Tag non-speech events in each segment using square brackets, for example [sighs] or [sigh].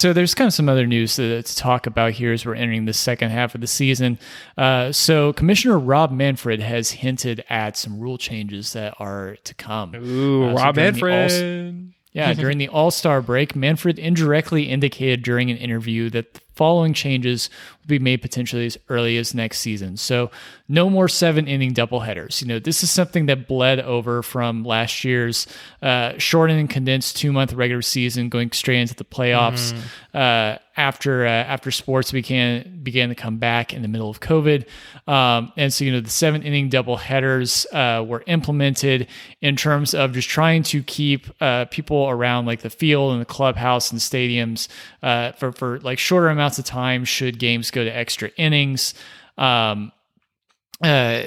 So there's kind of some other news to, to, talk about here as we're entering the second half of the season. Uh, so Commissioner Rob Manfred has hinted at some rule changes that are to come. Ooh, uh, so Rob Manfred. Yeah, [laughs] during the All Star break, Manfred indirectly indicated during an interview that the following changes will be made potentially as early as next season. So, no more seven inning doubleheaders. You know, this is something that bled over from last year's uh, shortened and condensed two month regular season, going straight into the playoffs. Mm. Uh, after uh, after sports began began to come back in the middle of COVID, um, and so you know the seven inning double headers uh, were implemented in terms of just trying to keep uh, people around like the field and the clubhouse and stadiums uh, for for like shorter amounts of time should games go to extra innings. Um, uh,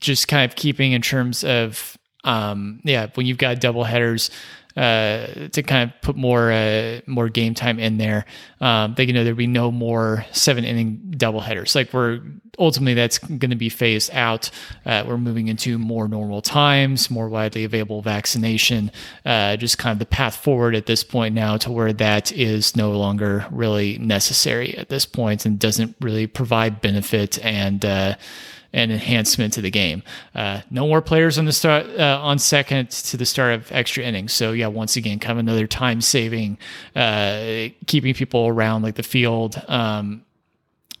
just kind of keeping in terms of um, yeah when you've got double headers uh, to kind of put more uh, more game time in there. Um, they you know there'd be no more seven inning double headers. Like we're ultimately that's going to be phased out. Uh, we're moving into more normal times, more widely available vaccination. Uh, just kind of the path forward at this point now to where that is no longer really necessary at this point and doesn't really provide benefit and uh, an enhancement to the game. Uh, no more players on the start uh, on second to the start of extra innings. So yeah, once again, kind of another time saving, uh, keeping people around like the field. Um,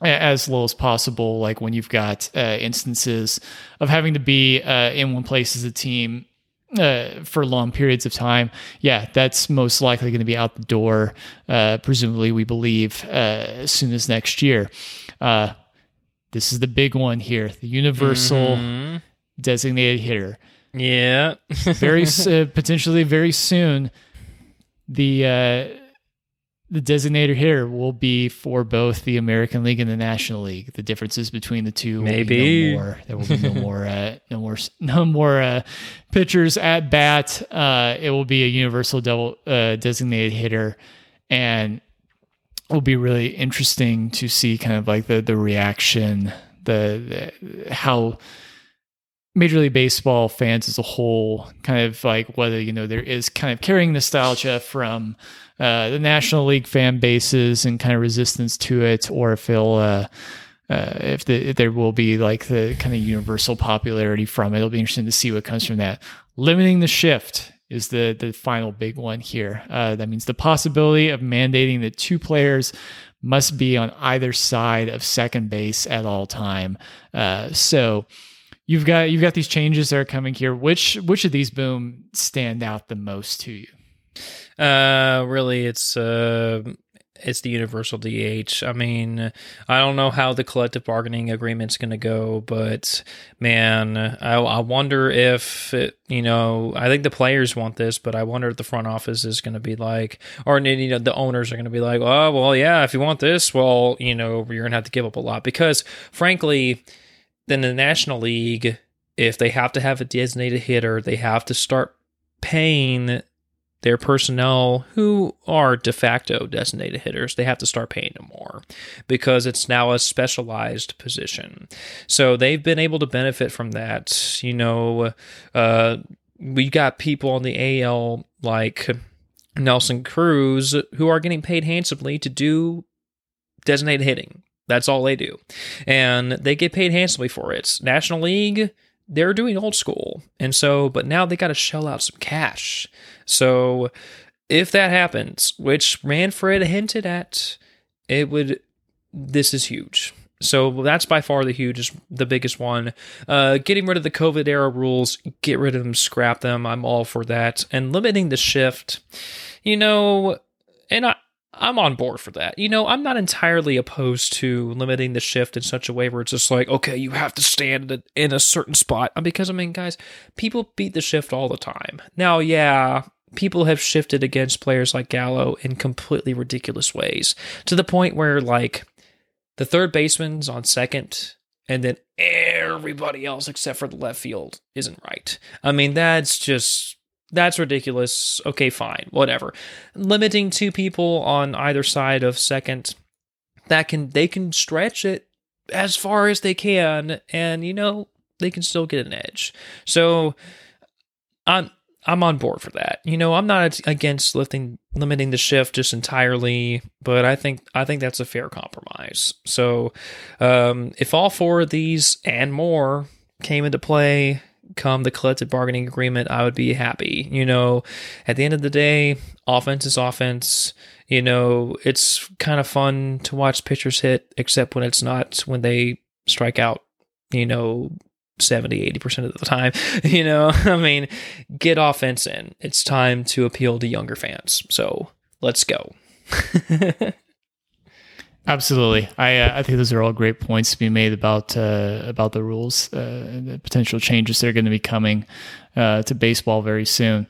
as low as possible, like when you've got uh, instances of having to be uh, in one place as a team uh, for long periods of time, yeah, that's most likely going to be out the door. Uh, presumably, we believe uh, as soon as next year. This is the big one here the universal mm-hmm. designated hitter. Yeah. [laughs] very uh, potentially very soon the uh, the designated hitter will be for both the American League and the National League. The differences between the two maybe no more. There will be no more uh, no more no more uh, pitchers at bat. Uh, it will be a universal double uh, designated hitter, and will be really interesting to see kind of like the the reaction, the, the, how Major League Baseball fans as a whole, kind of like whether you know there is kind of carrying nostalgia from uh, the National League fan bases and kind of resistance to it, or if it'll. Uh, uh, if, the, if there will be like the kind of universal popularity from it, it'll be interesting to see what comes from that. Limiting the shift is the the final big one here. Uh, that means the possibility of mandating that two players must be on either side of second base at all time. Uh, so you've got you've got these changes that are coming here. Which which of these boom stand out the most to you? Uh, really, it's uh, it's the universal DH. I mean, I don't know how the collective bargaining agreement's going to go, but man, I, I wonder if it, you know, I think the players want this, but I wonder if the front office is going to be like, or you know, the owners are going to be like, oh, well, yeah, if you want this, well, you know, you're going to have to give up a lot because, frankly, then the National League, if they have to have a designated hitter, they have to start paying their personnel who are de facto designated hitters, they have to start paying them more because it's now a specialized position. So they've been able to benefit from that. You know, uh, we got people on the AL like Nelson Cruz who are getting paid handsomely to do designated hitting. That's all they do. And they get paid handsomely for it. National League, they're doing old school. And so, but now they got to shell out some cash. So if that happens, which Manfred hinted at, it would, this is huge. So that's by far the hugest, the biggest one. Uh, getting rid of the COVID era rules, get rid of them, scrap them. I'm all for that. And limiting the shift, you know, and I, I'm on board for that. You know, I'm not entirely opposed to limiting the shift in such a way where it's just like, okay, you have to stand in a certain spot. Because, I mean, guys, people beat the shift all the time. Now, yeah, people have shifted against players like Gallo in completely ridiculous ways to the point where, like, the third baseman's on second and then everybody else except for the left field isn't right. I mean, that's just that's ridiculous. Okay, fine, whatever. Limiting two people on either side of second, that can they can stretch it as far as they can, and you know they can still get an edge. So, I'm I'm on board for that. You know, I'm not against lifting limiting the shift just entirely, but I think I think that's a fair compromise. So, um, if all four of these and more came into play come the collective bargaining agreement, I would be happy. You know, at the end of the day, offense is offense. You know, it's kind of fun to watch pitchers hit, except when it's not when they strike out, you know, 70, 80% of the time. [laughs] You know, [laughs] I mean, get offense in. It's time to appeal to younger fans. So let's go. [laughs] Absolutely, I uh, I think those are all great points to be made about uh, about the rules uh, and the potential changes that are going to be coming uh, to baseball very soon.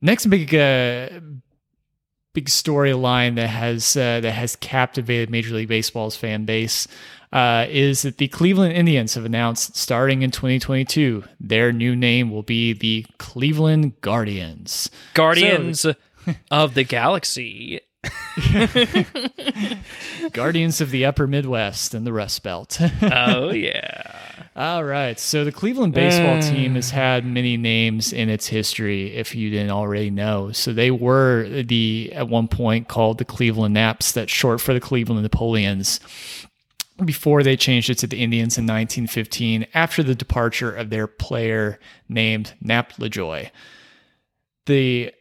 Next big uh, big storyline that has uh, that has captivated Major League Baseball's fan base is that the Cleveland Indians have announced starting in 2022 their new name will be the Cleveland Guardians. Guardians so, [laughs] of the Galaxy. [laughs] Guardians of the Upper Midwest and the Rust Belt. [laughs] oh yeah. All right. So the Cleveland baseball uh. team has had many names in its history if you didn't already know. So they were the at one point called the Cleveland Naps, that's short for the Cleveland Napoleons. Before they changed it to the Indians in 1915 after the departure of their player named Nap Lajoie. The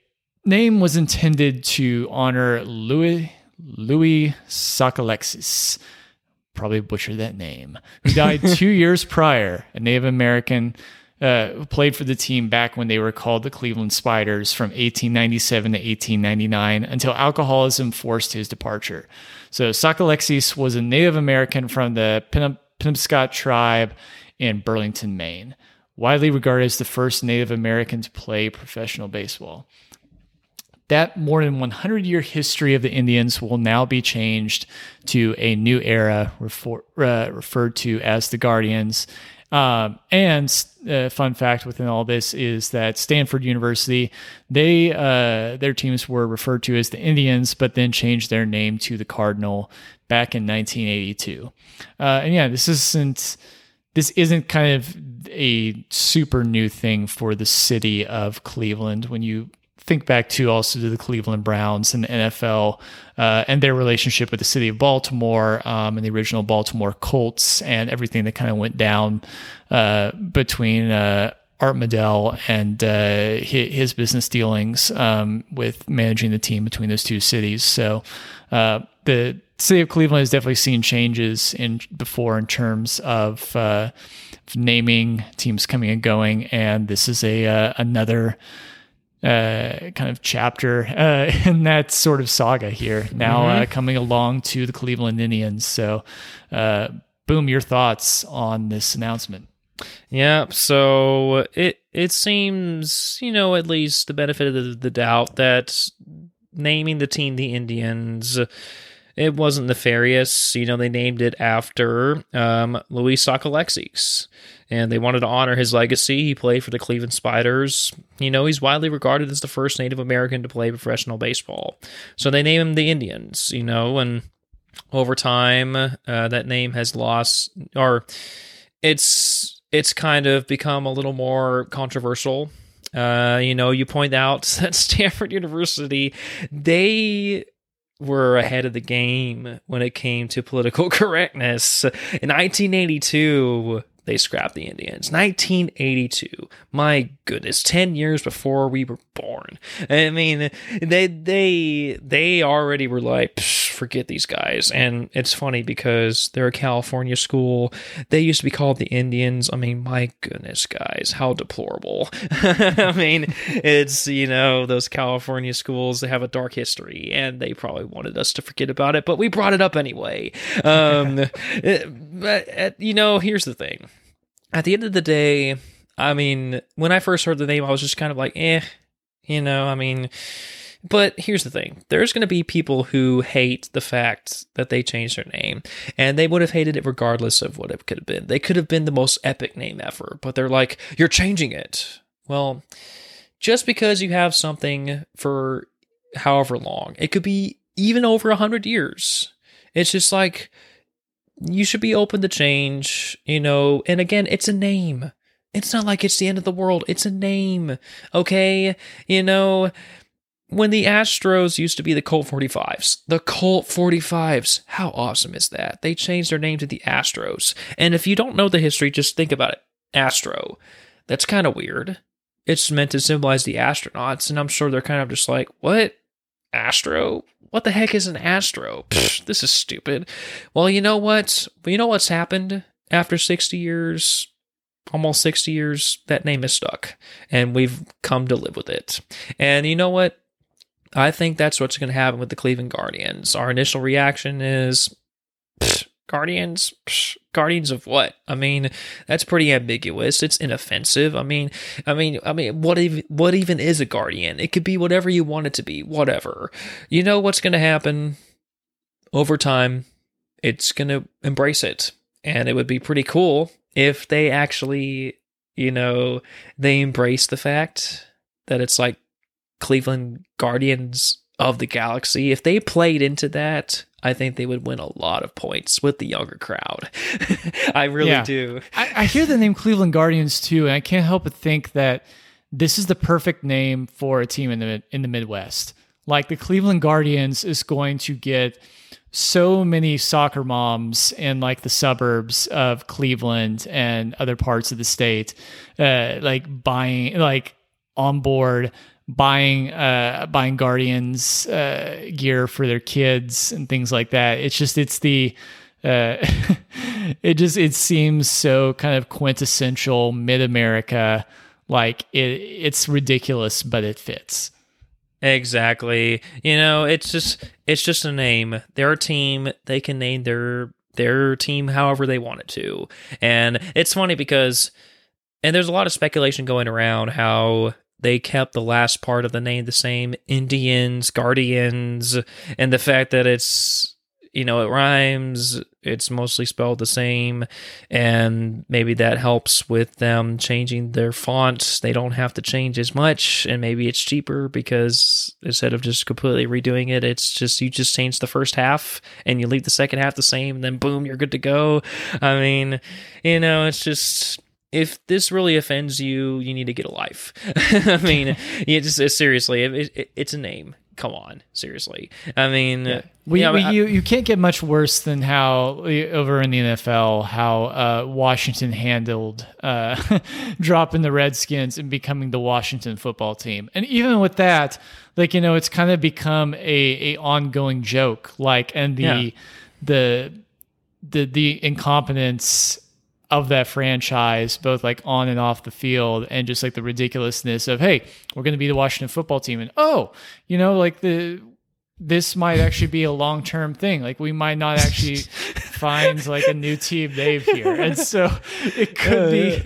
name was intended to honor Louis Louis Sockalexis, probably butchered that name, who died [laughs] two years prior, a Native American uh, played for the team back when they were called the Cleveland Spiders from 1897 to 1899 until alcoholism forced his departure. So Sockalexis was a Native American from the Penobscot tribe in Burlington, Maine, widely regarded as the first Native American to play professional baseball that more than 100 year history of the Indians will now be changed to a new era uh, referred to as the Guardians. Um, and uh, fun fact within all this is that Stanford University, they uh, their teams were referred to as the Indians, but then changed their name to the Cardinal back in 1982. Uh, and yeah, this isn't this isn't kind of a super new thing for the city of Cleveland when you think back to also to the Cleveland Browns and NFL uh, and their relationship with the city of Baltimore um, and the original Baltimore Colts and everything that kind of went down uh, between uh, Art Modell and uh, his, business dealings um, with managing the team between those two cities. So uh, the city of Cleveland has definitely seen changes in before in terms of uh, naming teams coming and going, and this is a another uh, kind of chapter uh, [laughs] in that sort of saga here. Now uh, mm-hmm. uh, coming along to the Cleveland Indians. So, uh, boom, your thoughts on this announcement? Yeah, so it it seems you know at least the benefit of the, the doubt that naming the team the Indians it wasn't nefarious. You know, they named it after um, Louis Sockalexis, and they wanted to honor his legacy. He played for the Cleveland Spiders. You know, he's widely regarded as the first Native American to play professional baseball. So they name him the Indians, you know, and over time, uh, that name has lost, or it's it's kind of become a little more controversial. Uh, you know, you point out [laughs] that Stanford University, they were ahead of the game when it came to political [laughs] correctness. In 1982, they scrapped the Indians. 1982. My goodness, 10 years before we were born. I mean, they they they already were like, forget these guys. And it's funny because they're a California school. They used to be called the Indians. I mean, my goodness, guys, how deplorable. [laughs] I mean, it's, you know, those California schools, they have a dark history and they probably wanted us to forget about it, but we brought it up anyway. Um, [laughs] but, you know, here's the thing. At the end of the day, I mean, when I first heard the name, I was just kind of like, eh, you know, I mean, but here's the thing there's going to be people who hate the fact that they changed their name, and they would have hated it regardless of what it could have been. They could have been the most epic name ever, but they're like, you're changing it. Well, just because you have something for however long, it could be even over a hundred years. It's just like you should be open to change, you know. And again, it's a name. It's not like it's the end of the world. It's a name. Okay? You know, when the Astros used to be the Colt 45s, the Colt 45s, how awesome is that? They changed their name to the Astros. And if you don't know the history, just think about it. Astro. That's kind of weird. It's meant to symbolize the astronauts, and I'm sure they're kind of just like, what? Astro? What the heck is an astro? Pfft, this is stupid. Well, you know what? You know what's happened after 60 years? Almost 60 years, that name is stuck, and we've come to live with it. And you know what? I think that's what's going to happen with the Cleveland Guardians. Our initial reaction is Guardians? Pfft, Guardians of what? I mean, that's pretty ambiguous. It's inoffensive. I mean, I mean, I mean, what even what even is a guardian? It could be whatever you want it to be, whatever. You know what's going to happen over time? It's going to embrace it, and it would be pretty cool if they actually, you know, they embrace the fact that it's like Cleveland Guardians of the Galaxy. If they played into that, I think they would win a lot of points with the younger crowd. [laughs] I really Yeah. do. I, I hear the name Cleveland Guardians too, and I can't help but think that this is the perfect name for a team in the in the Midwest. Like the Cleveland Guardians is going to get so many soccer moms in like the suburbs of Cleveland and other parts of the state, uh, like buying like on board buying uh buying guardians uh gear for their kids and things like that it's just it's the uh [laughs] it just it seems so kind of quintessential mid-america like it it's ridiculous but it fits Exactly. You know, it's just it's just a name. They're a team. They can name their their team however they want it to. And it's funny because and there's a lot of speculation going around how they kept the last part of the name the same Indians, Guardians, and the fact that it's you know, it rhymes, it's mostly spelled the same, and maybe that helps with them changing their fonts. They don't have to change as much, and maybe it's cheaper because instead of just completely redoing it, it's just you just change the first half and you leave the second half the same, and then boom, you're good to go. I mean, you know, it's just if this really offends you, you need to get a life. [laughs] I mean, [laughs] you just seriously, it, it, it's a name. Come on, seriously. I mean, we, yeah, we I- you you can't get much worse than how over in the NFL how uh, Washington handled uh, [laughs] dropping the Redskins and becoming the Washington football team, and even with that, like you know, it's kind of become a a ongoing joke. Like and the Yeah. the the the incompetence of that franchise, both like on and off the field, and just like the ridiculousness of, hey, we're going to be the Washington football team, and oh, you know, like the this might actually be a long term thing. Like we might not actually [laughs] find like a new team name here, and so it could be.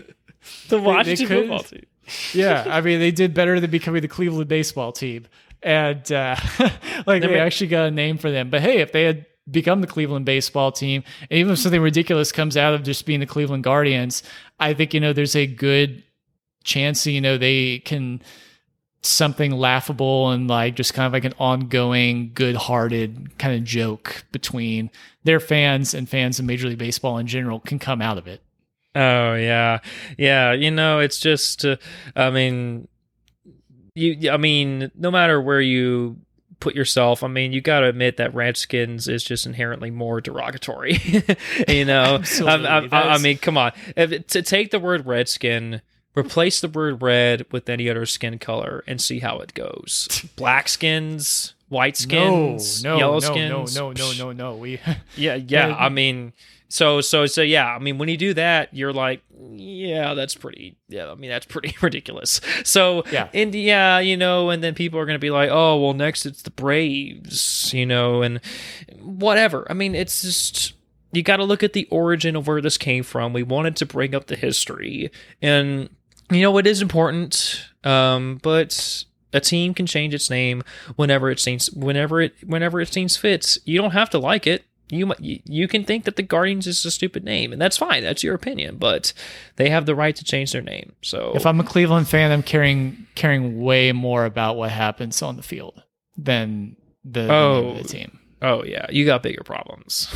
the Washington could- football [laughs] team. Yeah, I mean, they did better than becoming the Cleveland baseball team, and uh, [laughs] like they Never- actually got a name for them. But hey, if they had become the Cleveland baseball team, and even if something ridiculous comes out of just being the Cleveland Guardians, I think you know there's a good chance that you know they can something laughable and like just kind of like an ongoing good-hearted kind of joke between their fans and fans of Major League Baseball in general can come out of it. Oh yeah, yeah. You know, it's just. Uh, I mean, you. I mean, no matter where you put yourself, I mean, you got to admit that Redskins is just inherently more derogatory. [laughs] you know, [laughs] I, I, I, mean, come on. If to take the word redskin. Replace the word red with any other skin color and see how it goes. [laughs] Black skins, white skins, no, no, yellow no, skins. no, no, no, no, no. We yeah. Yeah. I mean, so so so yeah. I mean, when you do that, you're like, yeah, that's pretty. Yeah, I mean, that's pretty [laughs] ridiculous. So Yeah. and yeah, you know, and then people are gonna be like, oh, well, next it's the Braves, you know, and whatever. I mean, it's just. You got to look at the origin of where this came from. We wanted to bring up the history, and you know it is important. Um, but a team can change its name whenever it seems whenever it whenever it seems fits. You don't have to like it. You you can think that the Guardians is a stupid name, and that's fine. That's your opinion, but they have the right to change their name. So if I'm a Cleveland fan, I'm caring caring way more about what happens on the field than the, Oh. the team. Oh yeah, you got bigger problems.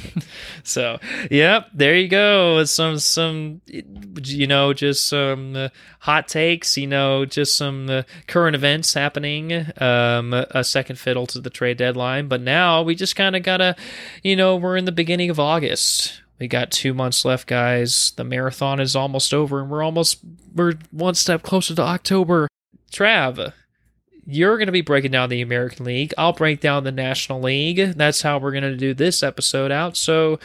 [laughs] so, yep, there you go. Some some you know just some uh, hot takes. You know, just some uh, current events happening. Um, a second fiddle to the trade deadline, but now we just kind of gotta, you know, we're in the beginning of August. We got two months left, guys. The marathon is almost over, and we're almost we're one step closer to October. Trav, you're going to be breaking down the American League. I'll break down the National League. That's how we're going to do this episode out. So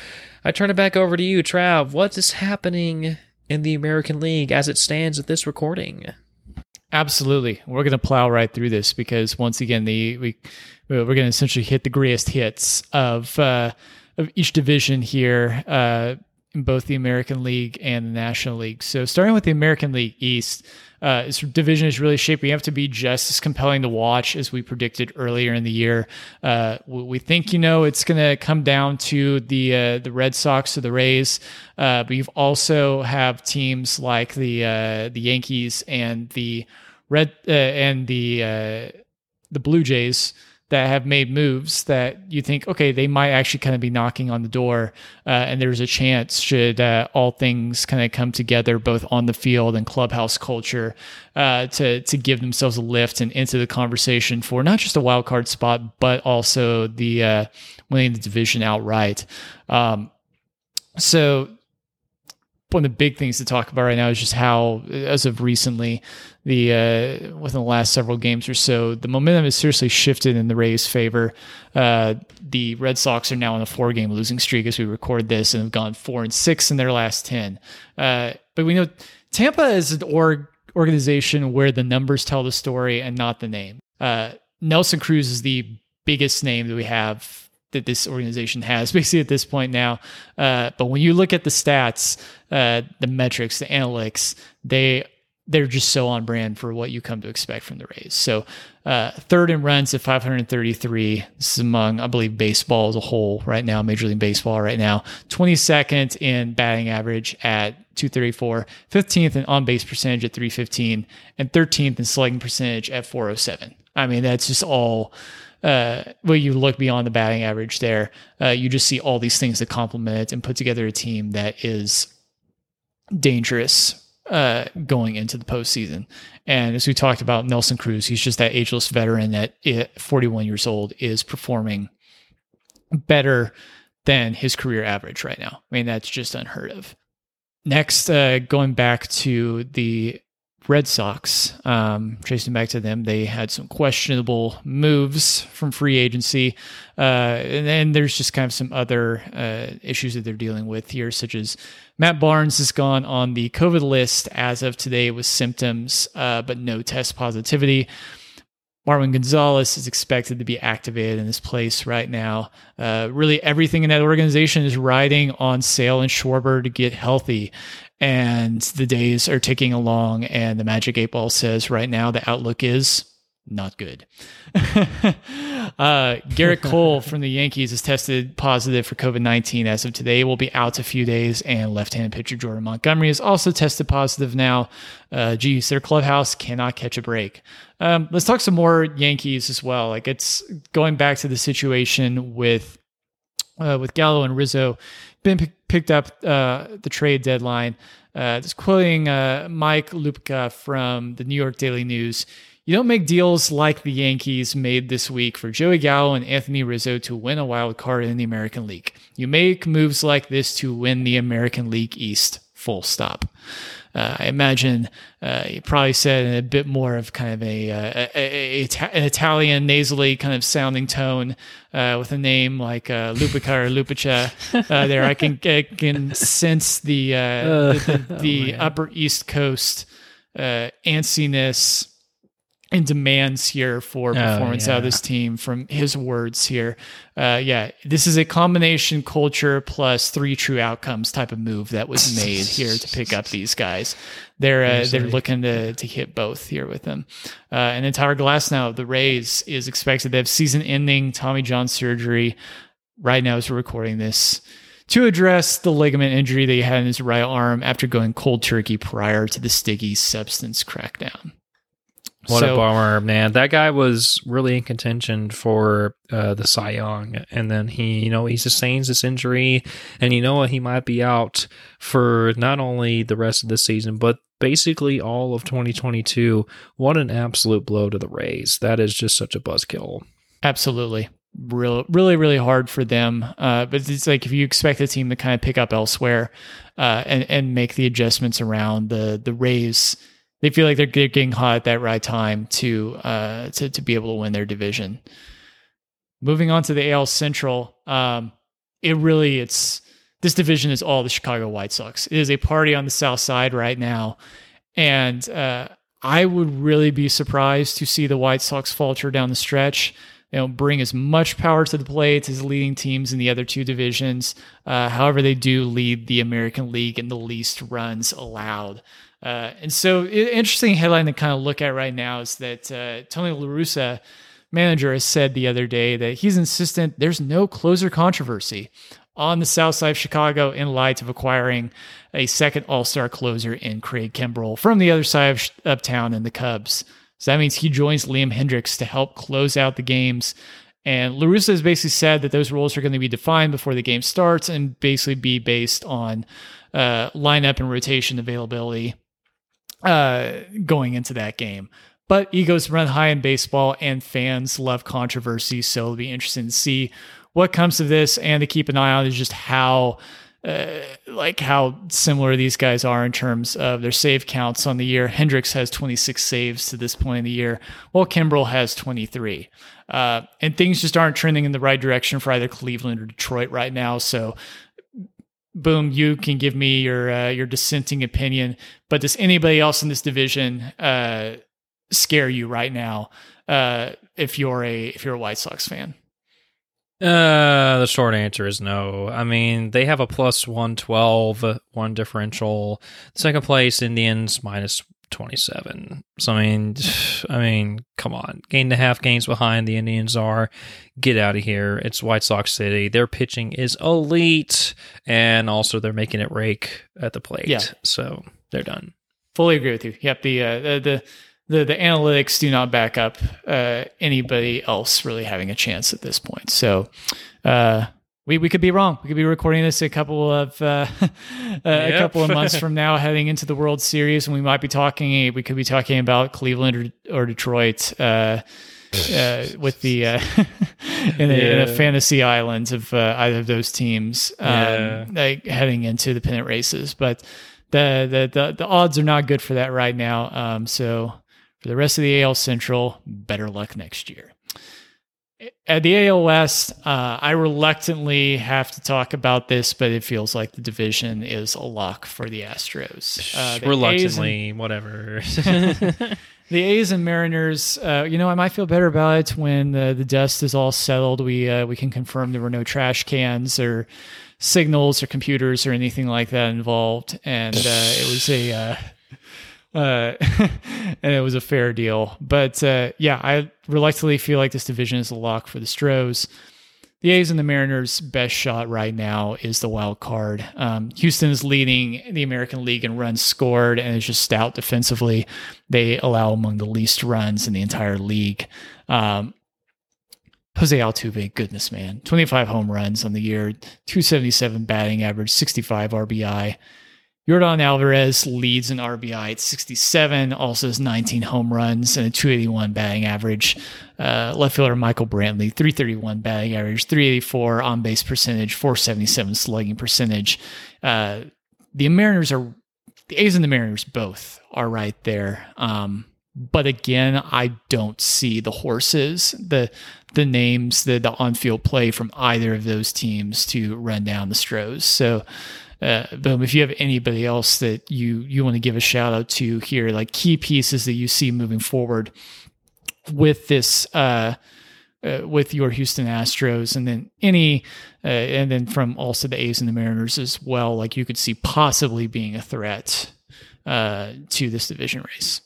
I turn it back over to you, Trav. What is happening in the American League as it stands at this recording? Absolutely, we're going to plow right through this because once again, the we we're going to essentially hit the greatest hits of uh, of each division here. Uh, in both the American League and the National League. So, starting with the American League East, uh, this division is really shaping up to be just as compelling to watch as we predicted earlier in the year. Uh, we think, you know, it's going to come down to the uh, the Red Sox or the Rays, uh, but you've also have teams like the uh, the Yankees and the Red uh, and the the Blue Jays that have made moves that you think, okay, they might actually kind of be knocking on the door, uh, and there's a chance should uh, all things kind of come together, both on the field and clubhouse culture, uh, to to give themselves a lift and into the conversation for not just a wild card spot, but also the uh, winning the division outright. Um, so one of the big things to talk about right now is just how, as of recently, the uh, within the last several games or so, the momentum has seriously shifted in the Rays' favor. Uh, the Red Sox are now on a four-game losing streak as we record this, and have gone four and six in their last ten. Uh, but we know Tampa is an org- organization where the numbers tell the story and not the name. Uh, Nelson Cruz is the biggest name that we have that this organization has [laughs] basically at this point now. Uh, but when you look at the stats, uh, the metrics, the analytics, they they're just so on brand for what you come to expect from the Rays. So uh, third in runs at 533. This is among, I believe, baseball as a whole right now, Major League Baseball right now. 22nd in batting average at 234, 15th in on base percentage at 315, and 13th in slugging percentage at 407. I mean, that's just all uh, when you look beyond the batting average there, uh, you just see all these things that complement and put together a team that is dangerous uh, going into the postseason. And as we talked about, Nelson Cruz, he's just that ageless veteran that at 41 years old is performing better than his career average right now. I mean, that's just unheard of. Next, uh, going back to the Red Sox, um, tracing back to them, they had some questionable moves from free agency. Uh, and then there's just kind of some other uh, issues that they're dealing with here, such as Matt Barnes has gone on the COVID list as of today with symptoms, uh, but no test positivity. Marwin Gonzalez is expected to be activated in this place right now. Uh, really, everything in that organization is riding on Sale and Schwarber to get healthy and the days are ticking along and the magic eight ball says right now the outlook is not good [laughs] uh, gerrit cole [laughs] from the yankees has tested positive for covid-19 as of today will be out a few days and left-hand pitcher jordan montgomery is also tested positive now uh, geez their clubhouse cannot catch a break um, let's talk some more yankees as well like it's going back to the situation with uh, with gallo and rizzo been p- picked up uh, the trade deadline. Uh, just quoting uh, Mike Lupica from the New York Daily News. You don't make deals like the Yankees made this week for Joey Gallo and Anthony Rizzo to win a wild card in the American League. You make moves like this to win the American League East. Full stop. Uh, I imagine uh, you probably said in a bit more of kind of a, uh, a, a, a an Italian nasally kind of sounding tone uh, with a name like uh, Lupica or Lupica. Uh, there, I can I can sense the [laughs] the, the, the [laughs] oh, Upper East Coast antsiness and demands here for oh, performance oh, yeah. out of this team from his words here. Uh, yeah, this is a combination culture plus three true outcomes type of move that was made here to pick up these guys. They're uh, they're looking to to hit both here with them. Uh, and then Tyler Glasnow the Rays is expected to have season-ending Tommy John surgery right now as we're recording this to address the ligament injury that he had in his right arm after going cold turkey prior to the sticky substance crackdown. What So- a bummer, man. That guy was really in contention for uh, the Cy Young. And then he, you know, he sustains this injury. And you know what? He might be out for not only the rest of the season, but basically all of 2022. What an absolute blow to the Rays. That is just such a buzzkill. Absolutely. Real, really, really hard for them. Uh, but it's like if you expect the team to kind of pick up elsewhere uh, and and make the adjustments around the the Rays, they feel like they're, getting hot at that right time to uh, to to be able to win their division. Moving on to the AL Central, um, it really it's this division is all the Chicago White Sox. It is a party on the South Side right now, and uh, I would really be surprised to see the White Sox falter down the stretch you know, bring as much power to the plate as leading teams in the other two divisions. Uh, however, they do lead the American League in the least runs allowed. Uh, and so, interesting headline to kind of look at right now is that uh, Tony La Russa, manager, has said the other day that he's insistent there's no closer controversy on the south side of Chicago in light of acquiring a second All Star closer in Craig Kimbrel from the other side of, of town in the Cubs. So that means he joins Liam Hendriks to help close out the games. And La Russa has basically said that those roles are going to be defined before the game starts and basically be based on uh, lineup and rotation availability uh, going into that game. But egos run high in baseball, and fans love controversy. So it'll be interesting to see what comes of this, and to keep an eye on is just how, uh, like how similar these guys are in terms of their save counts on the year. Hendriks has 26 saves to this point in the year, while Kimbrel has 23. Uh, and things just aren't trending in the right direction for either Cleveland or Detroit right now. So boom, you can give me your uh, your dissenting opinion. But does anybody else in this division uh, scare you right now? Uh, if you're a if you're a White Sox fan, Uh, the short answer is no. I mean, they have a plus 112, one differential. Second place, Indians minus 27. So, I mean, [sighs] I mean, come on. Gain and a half games behind the Indians are. Get out of here. It's White Sox City. Their pitching is elite. And also, they're making it rake at the plate. Yeah. So, they're done. fully agree with you. Yep the uh, the, the the the analytics do not back up uh, anybody else really having a chance at this point. So. Uh, we, we could be wrong. We could be recording this a couple of uh, [laughs] a Yep. couple of [laughs] months from now, heading into the World Series, and we might be talking. We could be talking about Cleveland or, or Detroit uh, uh, with the uh, [laughs] in, a, in a fantasy island of uh, either of those teams um, Yeah. like heading into the pennant races. But the, the the the odds are not good for that right now. Um, so for the rest of the AL Central, better luck next year. At the AL West, uh, I reluctantly have to talk about this, but it feels like the division is a lock for the Astros. Uh, the A's and- Reluctantly, whatever. [laughs] [laughs] the A's and Mariners, uh, you know, I might feel better about it when the, the dust is all settled. We uh, we can confirm there were no trash cans or signals or computers or anything like that involved, and uh, it was a uh, [laughs] and it was a fair deal. But uh, yeah, I reluctantly feel like this division is a lock for the Stros. The A's and the Mariners' best shot right now is the wild card. Um, Houston is leading the American League in runs scored and is just stout defensively. They allow among the least runs in the entire league. Um, Jose Altuve, goodness man, 25 home runs on the year, 277 batting average, 65 RBI. Yordan Alvarez leads in RBI at 67, also has 19 home runs and a 281 batting average. Uh, left fielder Michael Brantley, 331 batting average, 384 on base percentage, 477 slugging percentage. Uh, the Mariners are, the A's and the Mariners both are right there. Um, but again, I don't see the horses, the the names, the the on field play from either of those teams to run down the Stros. So, uh, boom. If you have anybody else that you you want to give a shout out to here, like key pieces that you see moving forward with this. Uh, uh, with your Houston Astros, and then any, uh, and then from also the A's and the Mariners as well. Like you could see possibly being a threat uh, to this division race.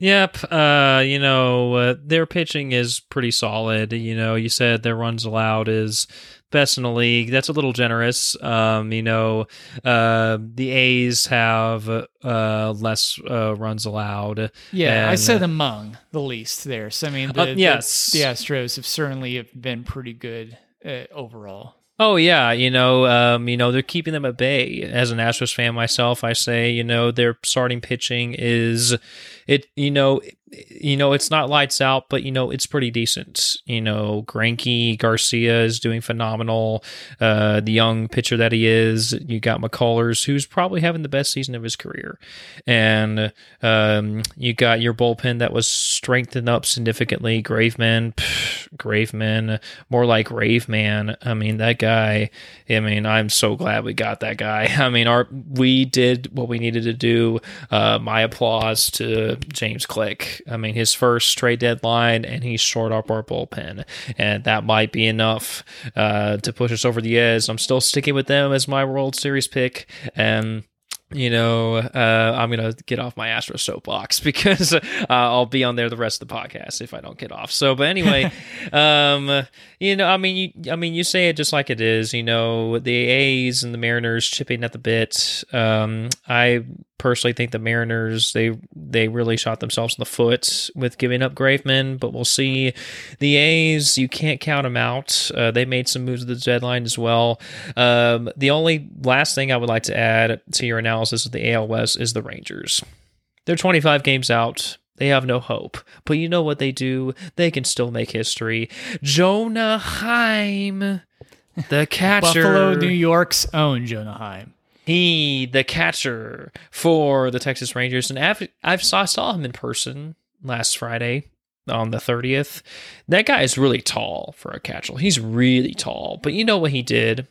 Yep. Uh, you know, uh, their pitching is pretty solid. You know, you said their runs allowed is best in the league. That's a little generous. Um, you know, uh, the A's have uh, less uh, runs allowed. Yeah, I said among the least there. So I mean, the, Uh, the- yes. the, Astros have certainly have been pretty good uh, overall. Oh yeah, you know, um, you know, they're keeping them at bay. As an Astros fan myself, I say, you know, their starting pitching is it, you know, you know, it's not lights out, but you know, it's pretty decent. You know, Granky Garcia is doing phenomenal. Uh, the young pitcher that he is, you got McCullers, who's probably having the best season of his career, and um, you got your bullpen that was strengthened up significantly. Graveman, pff, Graveman, more like Raveman. I mean, that guy. I mean, I'm so glad we got that guy. [laughs] I mean, our we did what we needed to do. Uh, my applause to James Click. I mean, his first trade deadline, and he shored up our bullpen, and that might be enough uh, to push us over the edge. I'm still sticking with them as my World Series pick, and you know, uh, I'm gonna get off my Astro soapbox [laughs] because uh, I'll be on there the rest of the podcast if I don't get off. So, but anyway, [laughs] um, you know, I mean, you, I mean, you say it just like it is. You know, the A's and the Mariners chipping at the bit. Um, I personally think the Mariners they they really shot themselves in the foot with giving up Graveman, but we'll see. The A's, you can't count them out. Uh, they made some moves at the deadline as well. Um, the only last thing I would like to add to your analysis of the AL West is the Rangers. They're 25 games out. They have no hope. But you know what they do? They can still make history. Jonah Heim, the [laughs] catcher. Buffalo, New York's own Jonah Heim. He, the catcher for the Texas Rangers, and I've, I've saw, saw him in person last Friday on the 30th. That guy is really tall for a catcher. He's really tall. But you know what he did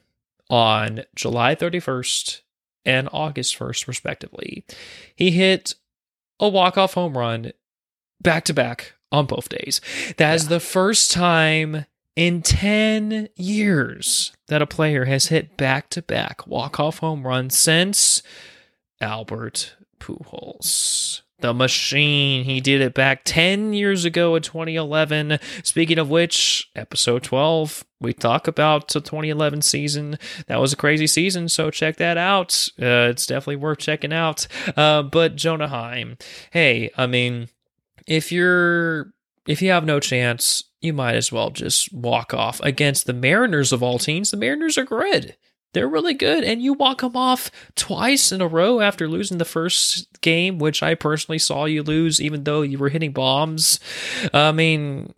on July 31st and August 1st, respectively? He hit a walk-off home run back to back on both days. That is the first time in 10 years that a player has hit back to back walk off home runs since Albert Pujols. The machine. He did it back 10 years ago in 2011. Speaking of which, episode 12, we talk about the 2011 season. That was a crazy season, so check that out. Uh, it's definitely worth checking out. Uh, but Jonah Heim, hey, I mean, if you're if you have no chance, you might as well just walk off against the Mariners of all teams. The Mariners are good. They're really good, and you walk them off twice in a row after losing the first game, which I personally saw you lose, even though you were hitting bombs. I mean,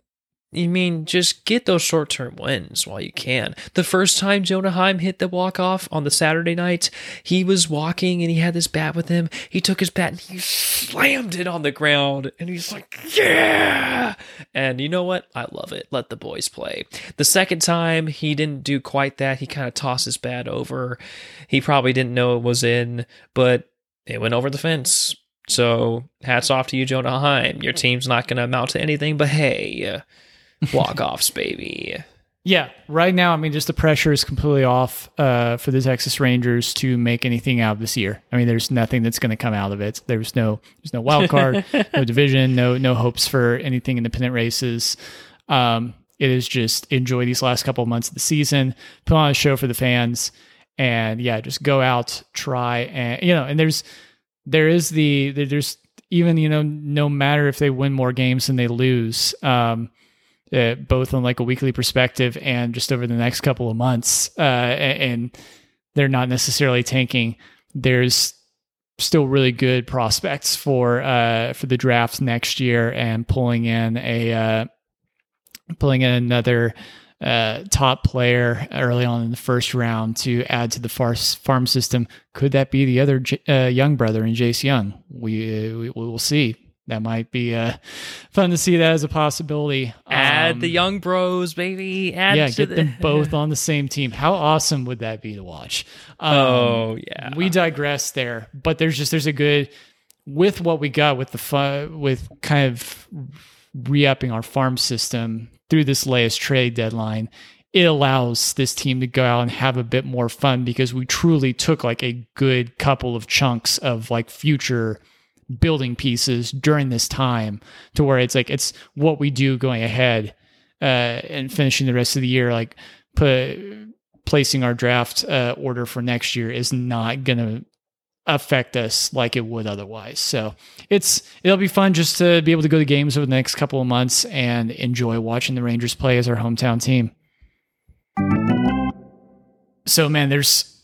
you mean just get those short term wins while you can. The first time Jonah Heim hit the walk off on the Saturday night, he was walking and he had this bat with him. He took his bat and he slammed it on the ground and he's like, yeah. And you know what? I love it. Let the boys play. The second time, he didn't do quite that. He kind of tossed his bat over. He probably didn't know it was in, but it went over the fence. So hats off to you, Jonah Heim. Your team's not going to amount to anything, but hey, walk offs, baby. Yeah, right now, I mean, just the pressure is completely off uh, for the Texas Rangers to make anything out of this year. I mean, there's nothing that's going to come out of it. There's no, there's no wild card, [laughs] no division, no, no hopes for anything in the pennant races. Um, it is just enjoy these last couple of months of the season, put on a show for the fans, and yeah, just go out, try, and you know, and there's, there is the, there's even you know, no matter if they win more games than they lose. Um, uh, both on like a weekly perspective and just over the next couple of months. Uh, and they're not necessarily tanking. There's still really good prospects for uh, for the draft next year and pulling in a uh, pulling in another uh, top player early on in the first round to add to the far- farm system. Could that be the other J- uh, young brother in Jace Jung? We, we we will see. That might be uh, fun to see that as a possibility. Add Um, the Jung bros, baby. Add yeah, get the- them [laughs] both on the same team. How awesome would that be to watch? Um, Oh yeah. we digress there, but there's just there's a good with what we got with the fun with kind of re-upping our farm system through this latest trade deadline. It allows this team to go out and have a bit more fun because we truly took like a good couple of chunks of like future building pieces during this time to where it's like it's what we do going ahead uh, and finishing the rest of the year. Like put placing our draft uh, order for next year is not going to affect us like it would otherwise. So it's it'll be fun just to be able to go to games over the next couple of months and enjoy watching the Rangers play as our hometown team. So man, there's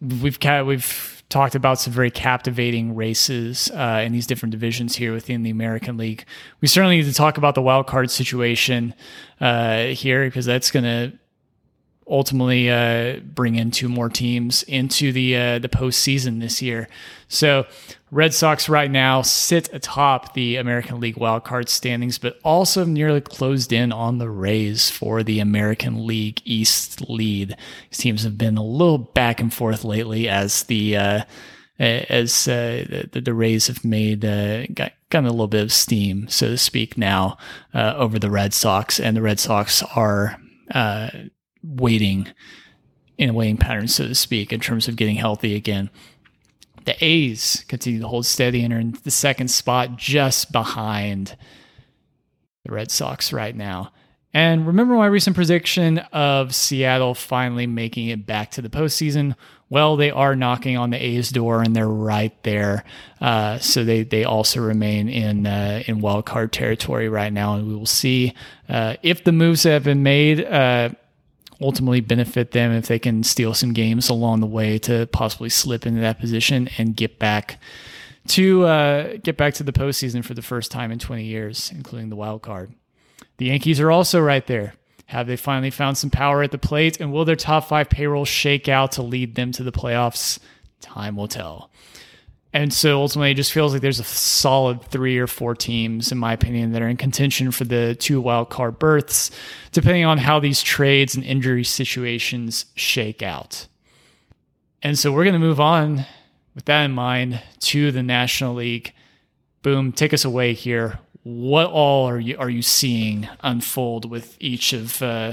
we've we've talked about some very captivating races uh, in these different divisions here within the American League. We certainly need to talk about the wild card situation uh, here because that's going to ultimately uh, bring in two more teams into the uh, the postseason this year. So, Red Sox right now sit atop the American League wildcard standings, but also nearly closed in on the Rays for the American League East lead. These teams have been a little back and forth lately as the uh, as uh, the, the, Rays have made uh, got, gotten a little bit of steam, so to speak, now uh, over the Red Sox, and the Red Sox are uh, waiting in a waiting pattern, so to speak, in terms of getting healthy again. The A's continue to hold steady and are in the second spot just behind the Red Sox right now. And remember my recent prediction of Seattle finally making it back to the postseason? Well, they are knocking on the A's door and they're right there. Uh, so they, they also remain in uh, in wild card territory right now, and we will see uh, if the moves that have been made uh, ultimately benefit them if they can steal some games along the way to possibly slip into that position and get back to uh, get back to the postseason for the first time in 20 years, including the wild card. The Yankees are also right there. Have they finally found some power at the plate? And will their top five payroll shake out to lead them to the playoffs? Time will tell. And so ultimately, it just feels like there's a solid three or four teams, in my opinion, that are in contention for the two wild card berths, depending on how these trades and injury situations shake out. And so we're going to move on with that in mind to the National League. Boom, take us away here. What all are you are you seeing unfold with each of uh,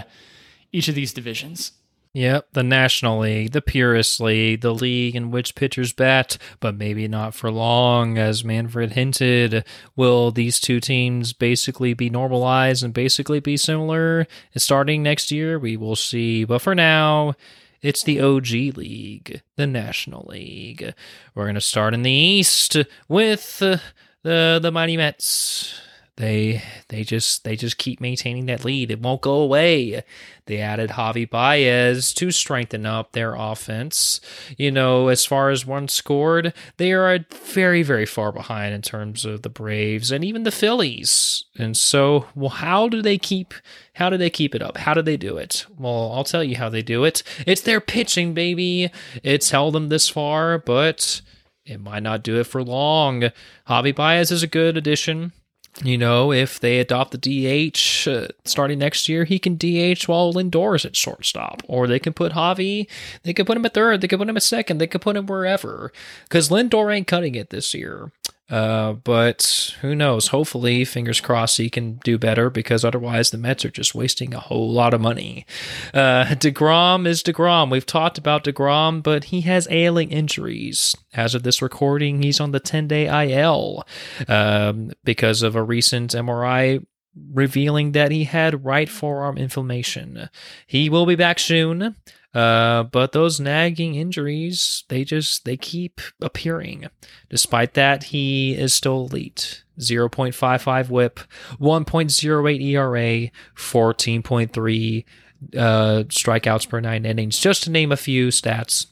each of these divisions? Yep, the National League, the Purist League, the league in which pitchers bat, but maybe not for long, as Manfred hinted. Will these two teams basically be normalized and basically be similar? Starting next year, we will see. But for now, it's the OG League, the National League. We're going to start in the East with uh, the the Mighty Mets. They they just they just keep maintaining that lead. It won't go away. They added Javi Baez to strengthen up their offense. You know, as far as runs scored, they are very very far behind in terms of the Braves and even the Phillies. And so, well, how do they keep how do they keep it up? How do they do it? Well, I'll tell you how they do it. It's their pitching, baby. It's held them this far, but it might not do it for long. Javi Baez is a good addition. You know, if they adopt the DH uh, starting next year, he can DH while Lindor is at shortstop. Or they can put Javi, they could put him at third, they could put him at second, they could put him wherever. Because Lindor ain't cutting it this year. Uh, but who knows? Hopefully, fingers crossed, he can do better because otherwise the Mets are just wasting a whole lot of money. Uh, [laughs] DeGrom is DeGrom. We've talked about DeGrom, but he has ailing injuries. As of this recording, he's on the 10 day IL um, because of a recent MRI revealing that he had right forearm inflammation. He will be back soon. Uh, but those nagging injuries, they just they keep appearing. Despite that, he is still elite. 0.55 whip, 1.08 ERA, 14.3 uh, strikeouts per nine innings, just to name a few stats.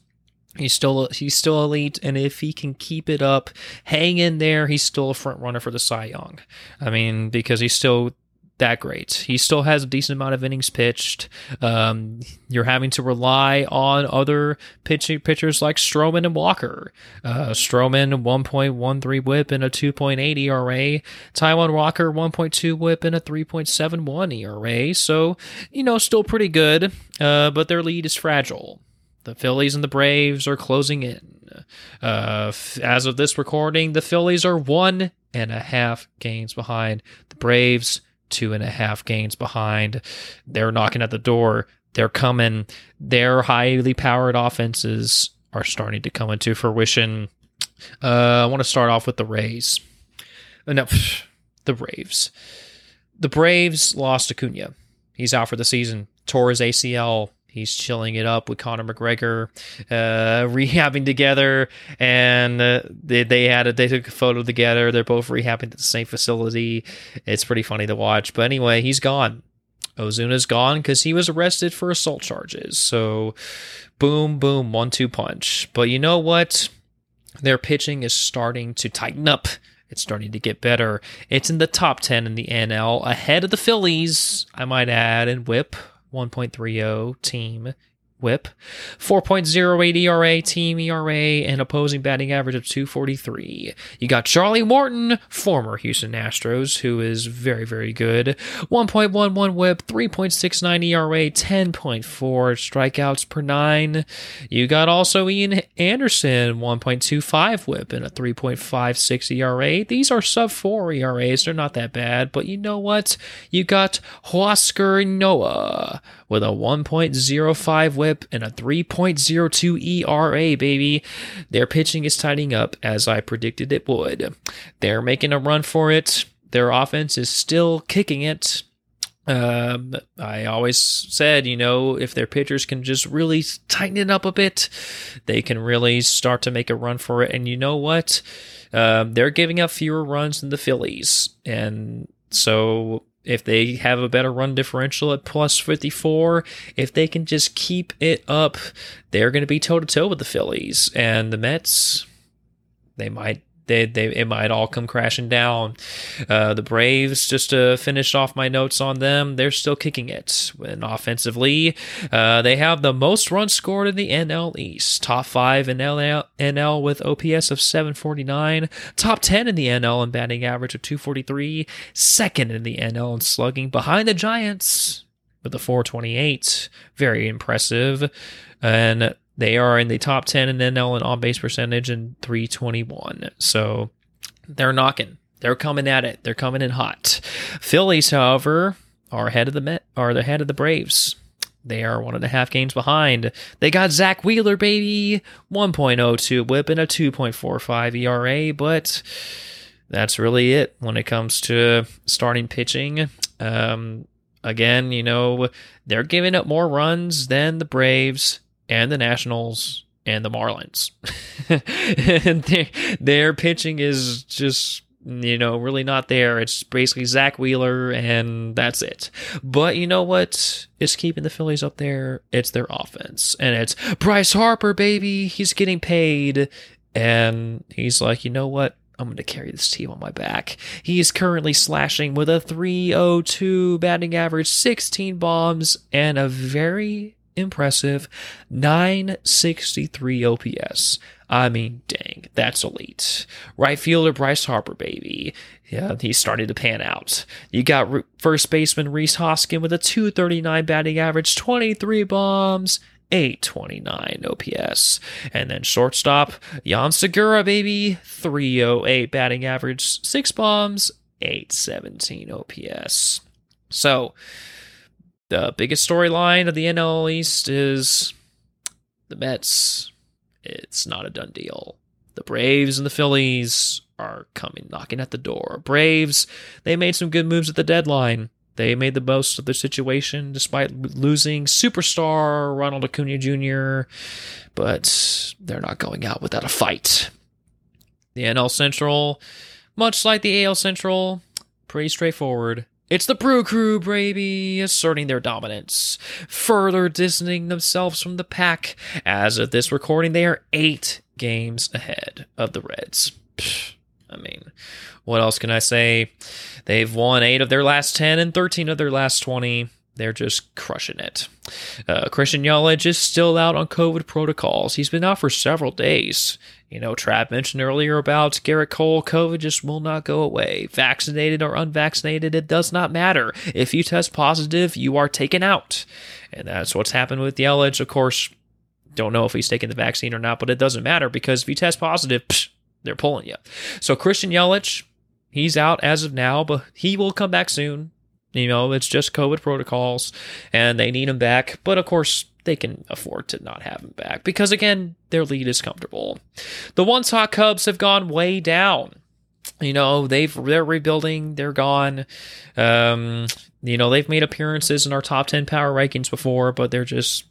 He's still he's still elite, and if he can keep it up, hang in there, he's still a front runner for the Cy Young. I mean, because he's still that great. He still has a decent amount of innings pitched. Um, you're having to rely on other pitching pitchers like Stroman and Walker. Uh, Stroman 1.13 WHIP and a 2.8 ERA. Taijuan Walker 1.2 WHIP and a 3.71 ERA. So you know, still pretty good. Uh, but their lead is fragile. The Phillies and the Braves are closing in. Uh, as of this recording, the Phillies are one and a half games behind. The Braves two and a half games behind. They're knocking at the door. They're coming. Their highly powered offenses are starting to come into fruition. Uh, I want to start off with the Rays. Uh, no, [sighs] the Braves. The Braves lost Acuna. He's out for the season. tore his ACL. He's chilling it up with Conor McGregor, uh, [laughs] rehabbing together, and uh, they they had a, they took a photo together. They're both rehabbing at the same facility. It's pretty funny to watch. But anyway, he's gone. Ozuna's gone because he was arrested for assault charges. So, boom, boom, one two punch. But you know what? Their pitching is starting to tighten up. It's starting to get better. It's in the top 10 in the NL, ahead of the Phillies, I might add, and whip 1.30 team whip, 4.08 ERA, team ERA, and opposing batting average of 243. You got Charlie Morton, former Houston Astros, who is very, very good. 1.11 whip, 3.69 ERA, 10.4 strikeouts per nine. You got also Ian Anderson, 1.25 whip, and a 3.56 ERA. These are sub 4 ERAs. They're not that bad, but you know what? You got Huascar Ynoa with a 1.05 whip and a 3.02 ERA, baby. Their pitching is tightening up as I predicted it would. They're making a run for it. Their offense is still kicking it. Um, I always said, you know, if their pitchers can just really tighten it up a bit, they can really start to make a run for it. And you know what? Um, they're giving up fewer runs than the Phillies. And so if they have a better run differential at plus 54, if they can just keep it up, they're going to be toe to toe with the Phillies. And the Mets, they might they, they it might all come crashing down. Uh, the Braves, just to finish off my notes on them, they're still kicking it. And offensively, uh, they have the most runs scored in the NL East, top five in NL, NL with OPS of 749, top 10 in the NL in batting average of 243, second in the NL in slugging behind the Giants with a 428. Very impressive. And they are in the top 10 in NL and on base percentage and 321. So they're knocking. They're coming at it. They're coming in hot. Phillies, however, are ahead of the Met, are the head of the Braves. They are one and a half games behind. They got Zack Wheeler, baby, 1.02 whip and a 2.45 ERA, but that's really it when it comes to starting pitching. Um, again, you know, they're giving up more runs than the Braves and the Nationals and the Marlins. [laughs] and their, their pitching is just you know, really not there. It's basically Zack Wheeler, and that's it. But you know what is keeping the Phillies up there? It's their offense. And it's Bryce Harper, baby. He's getting paid. And he's like, you know what? I'm going to carry this team on my back. He's currently slashing with a 302 batting average, 16 bombs, and a very impressive 963 OPS. I mean, dang, that's elite. Right fielder Bryce Harper, baby. Yeah, he's starting to pan out. You got first baseman Rhys Hoskin with a 239 batting average, 23 bombs, 829 OPS. And then shortstop, Jean Segura, baby, 308 batting average, 6 bombs, 817 OPS. So, the biggest storyline of the NL East is the Mets. It's not a done deal. The Braves and the Phillies are coming knocking at the door. Braves, they made some good moves at the deadline. They made the most of their situation despite losing superstar Ronald Acuna Jr., but they're not going out without a fight. The NL Central, much like the AL Central, pretty straightforward. It's the Brew Crew, baby, asserting their dominance, further distancing themselves from the pack. As of this recording, they are eight games ahead of the Reds. Pfft, I mean, what else can I say? They've won eight of their last 10 and 13 of their last 20. They're just crushing it. Uh, Christian Yelich is still out on COVID protocols. He's been out for several days. You know, Trav mentioned earlier about Gerrit Cole. COVID just will not go away. Vaccinated or unvaccinated, it does not matter. If you test positive, you are taken out. And that's what's happened with Yelich. Of course, don't know if he's taking the vaccine or not, but it doesn't matter because if you test positive, psh, they're pulling you. So Christian Yelich, he's out as of now, but he will come back soon. You know, it's just COVID protocols and they need him back. But of course, they can afford to not have him back because, again, their lead is comfortable. The once hot Cubs have gone way down. You know, they've they're rebuilding, they're gone. Um, You know, they've made appearances in our top 10 power rankings before, but they're just,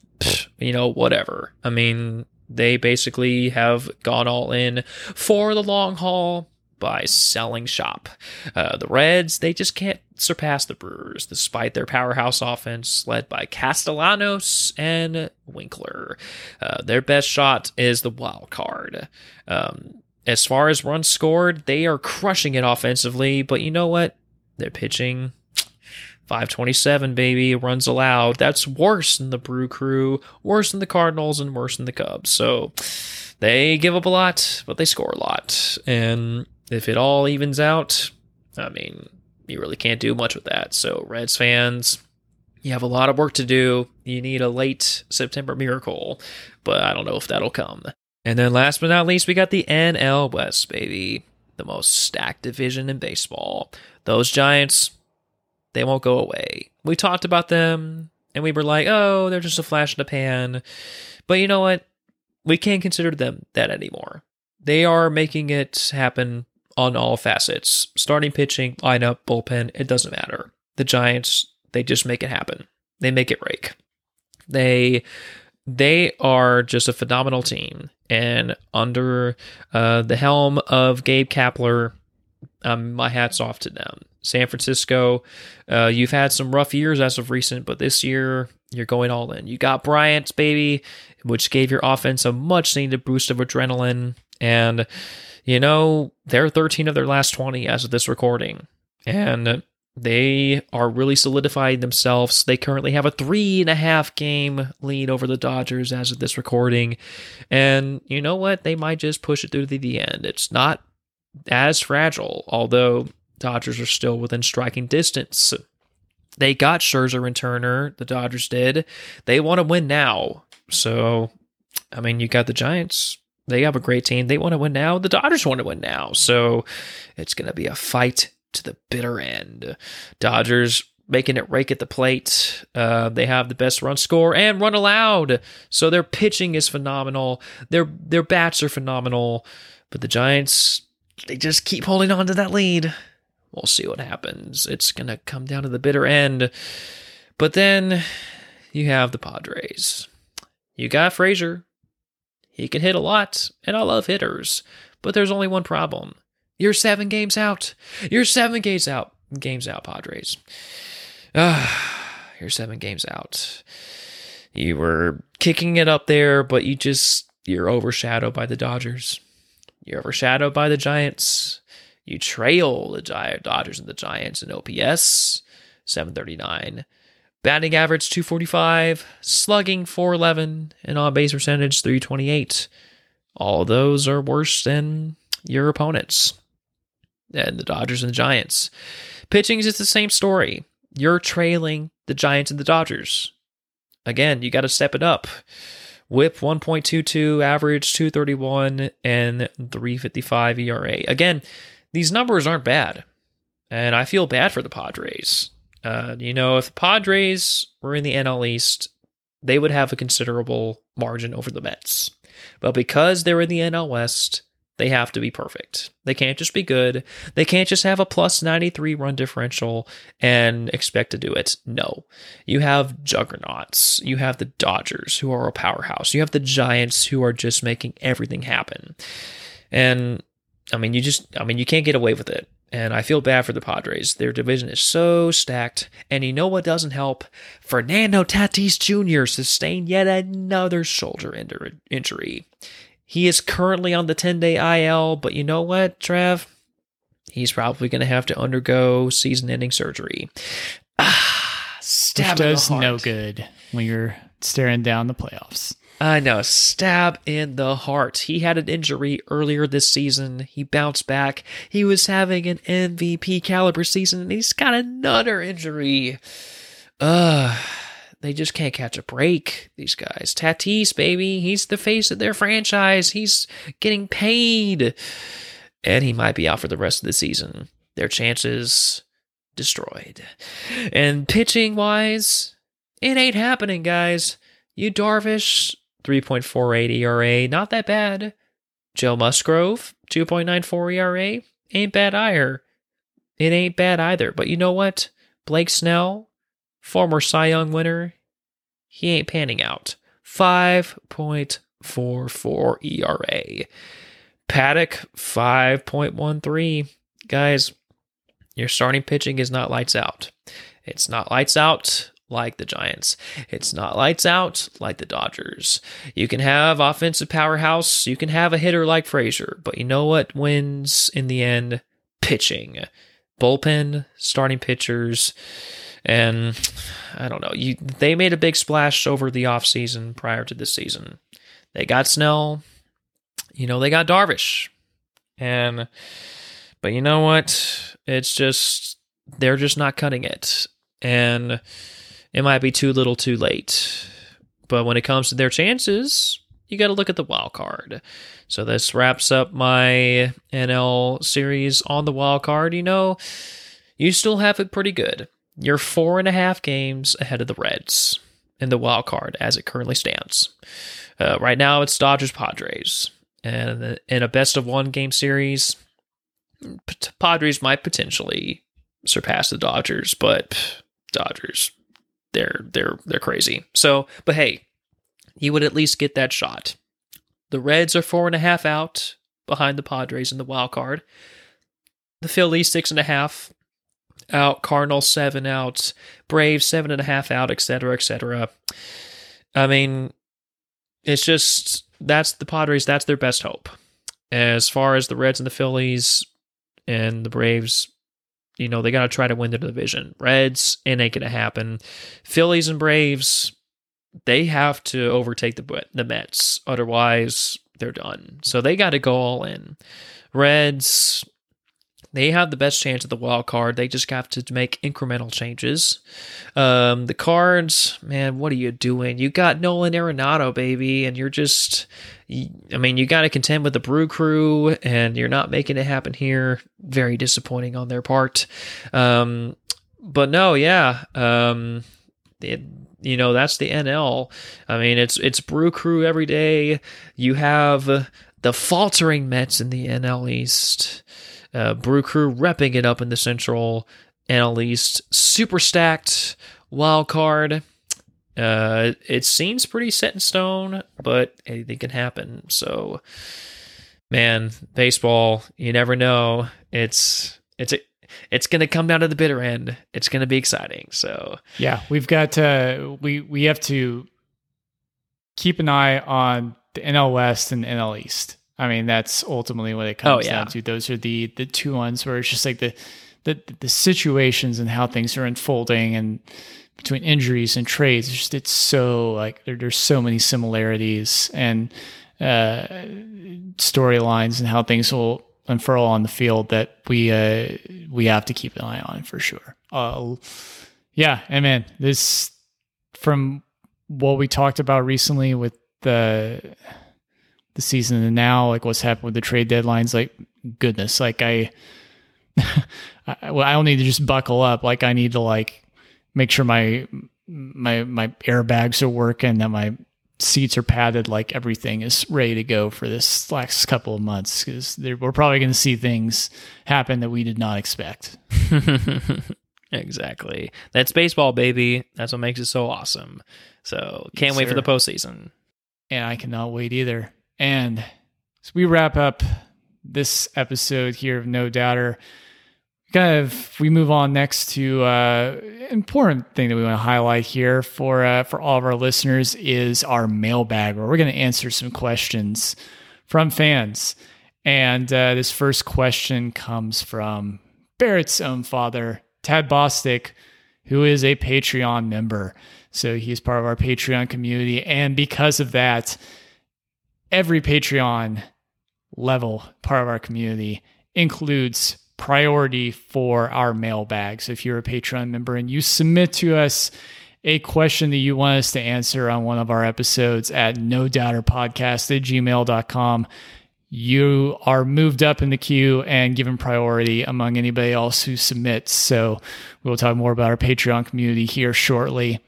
you know, whatever. I mean, they basically have gone all in for the long haul by selling shop. Uh, the Reds, they just can't surpass the Brewers despite their powerhouse offense led by Castellanos and Winker. Uh, their best shot is the wild card. Um, as far as runs scored, they are crushing it offensively, but you know what? They're pitching 527, baby, runs allowed. That's worse than the Brew Crew, worse than the Cardinals, and worse than the Cubs. So they give up a lot, but they score a lot. And if it all evens out, I mean, you really can't do much with that. So, Reds fans, you have a lot of work to do. You need a late September miracle, but I don't know if that'll come. And then last but not least, we got the NL West, baby. The most stacked division in baseball. Those Giants, they won't go away. We talked about them and we were like, oh, they're just a flash in the pan. But you know what? We can't consider them that anymore. They are making it happen on all facets starting pitching, lineup, bullpen, it doesn't matter. The Giants, they just make it happen. They make it rake. They they are just a phenomenal team. And under uh, the helm of Gabe Kapler, um, my hat's off to them. San Francisco, uh, you've had some rough years as of recent, but this year you're going all in. You got Bryant's baby, which gave your offense a much needed boost of adrenaline. And you know, they're 13 of their last 20 as of this recording. And they are really solidifying themselves. They currently have a three and a half game lead over the Dodgers as of this recording. And you know what? They might just push it through to the end. It's not as fragile, although Dodgers are still within striking distance. They got Scherzer and Turner, the Dodgers did. They want to win now. So, I mean, you got the Giants they have a great team. They want to win now. The Dodgers want to win now. So it's going to be a fight to the bitter end. Dodgers making it rake at the plate. Uh, they have the best run score and run allowed. So their pitching is phenomenal. Their their bats are phenomenal. But the Giants, they just keep holding on to that lead. We'll see what happens. It's gonna come down to the bitter end. But then you have the Padres. You got Frazier, he can hit a lot, and I love hitters. But there's only one problem. You're seven games out. You're seven games out. Games out, Padres. Ah, you're seven games out. You were kicking it up there, but you just you're overshadowed by the Dodgers. You're overshadowed by the Giants. You trail the Dodgers and the Giants in OPS, 739. Batting average 245, slugging 411, and on base percentage 328. All those are worse than your opponents and the Dodgers and the Giants. Pitching is the same story. You're trailing the Giants and the Dodgers. Again, you got to step it up. Whip 1.22, average 231, and 355 ERA. Again, these numbers aren't bad. And I feel bad for the Padres. Uh, you know, if the Padres were in the NL East, they would have a considerable margin over the Mets. But because they're in the NL West, they have to be perfect. They can't just be good. They can't just have a plus 93 run differential and expect to do it. No. You have juggernauts. You have the Dodgers, who are a powerhouse. You have the Giants, who are just making everything happen. And I mean, you just, I mean, you can't get away with it. And I feel bad for the Padres. Their division is so stacked. And you know what doesn't help? Fernando Tatis Jr. sustained yet another shoulder injury. He is currently on the 10 day IL, but you know what, Trev? He's probably going to have to undergo season ending surgery. Ah, stab Which does no good when you're staring down the playoffs. I know, stab in the heart. He had an injury earlier this season. He bounced back. He was having an MVP caliber season, and he's got another injury. Ugh. They just can't catch a break, these guys. Tatis, baby, he's the face of their franchise. He's getting paid. And he might be out for the rest of the season. Their chances destroyed. And pitching wise, it ain't happening, guys. You Darvish 3.48 ERA, not that bad. Joe Musgrove, 2.94 ERA, ain't bad either. It ain't bad either. But you know what? Blake Snell, former Cy Young winner, he ain't panning out. 5.44 ERA. Paddack, 5.13. Guys, your starting pitching is not lights out. It's not lights out like the Giants. It's not lights out like the Dodgers. You can have offensive powerhouse, you can have a hitter like Frazier, but you know what wins in the end? Pitching. Bullpen, starting pitchers, and I don't know. You they made a big splash over the offseason prior to this season. They got Snell, you know, they got Darvish. And but you know what? It's just they're just not cutting it. And it might be too little too late. But when it comes to their chances, you got to look at the wild card. So this wraps up my NL series on the wild card. You know, you still have it pretty good. You're four and a half games ahead of the Reds in the wild card as it currently stands. Uh, right now, it's Dodgers Padres, and in a best of one game series, Padres might potentially surpass the Dodgers, but Dodgers, they're they're they're crazy. So, but hey, you would at least get that shot. The Reds are four and a half out behind the Padres in the wild card. The Phillies six and a half out, Cardinals seven out, Braves seven and a half out, etc., etc. I mean, it's just that's the Padres. That's their best hope. As far as the Reds and the Phillies and the Braves, you know, they got to try to win the division. Reds, it ain't going to happen. Phillies and Braves, they have to overtake the the Mets. Otherwise, they're done. So they got to go all in. Reds, they have the best chance at the wild card. They just have to make incremental changes. Um, the Cards, man, what are you doing? You got Nolan Arenado, baby, and you're just, I mean, you got to contend with the Brew Crew, and you're not making it happen here. Very disappointing on their part. Um, but no, yeah, um, it, you know that's the NL. I mean, it's it's Brew Crew every day. You have the faltering Mets in the NL East. Uh, Brew Crew repping it up in the Central and NL East. Super stacked wild card. Uh, it seems pretty set in stone, but anything can happen. So, man, baseball, you never know. It's it's a, it's going to come down to the bitter end. It's going to be exciting. So, yeah, we've got to we we have to keep an eye on the NL West and NL East. I mean, that's ultimately what it comes oh, yeah. down to. Those are the the two ones where it's just like the the the situations and how things are unfolding and between injuries and trades. It's just it's so like there, there's so many similarities and uh, storylines and how things will unfurl on the field that we uh, we have to keep an eye on for sure. Uh, yeah, and man, this from what we talked about recently with the the season and now like what's happened with the trade deadlines like goodness like i [laughs] I, well, I don't need to just buckle up. Like i need to like make sure my my my airbags are working that my seats are padded like everything is ready to go for this last couple of months because we're probably going to see things happen that we did not expect. [laughs] Exactly. That's baseball baby. That's what makes it so awesome. So can't yes, wait sir. for the postseason. And i cannot wait either and as we wrap up this episode here of No Doubter, kind of we move on next to uh important thing that we want to highlight here for uh, for all of our listeners is our mailbag where we're going to answer some questions from fans. And uh, this first question comes from Barret's own father, Tad Bostick, who is a Patreon member. So he's part of our Patreon community. And because of that, every Patreon level part of our community includes priority for our mailbag. So if you're a Patreon member and you submit to us a question that you want us to answer on one of our episodes at no doubter podcast at gmail.com, you are moved up in the queue and given priority among anybody else who submits. So we'll talk more about our Patreon community here shortly.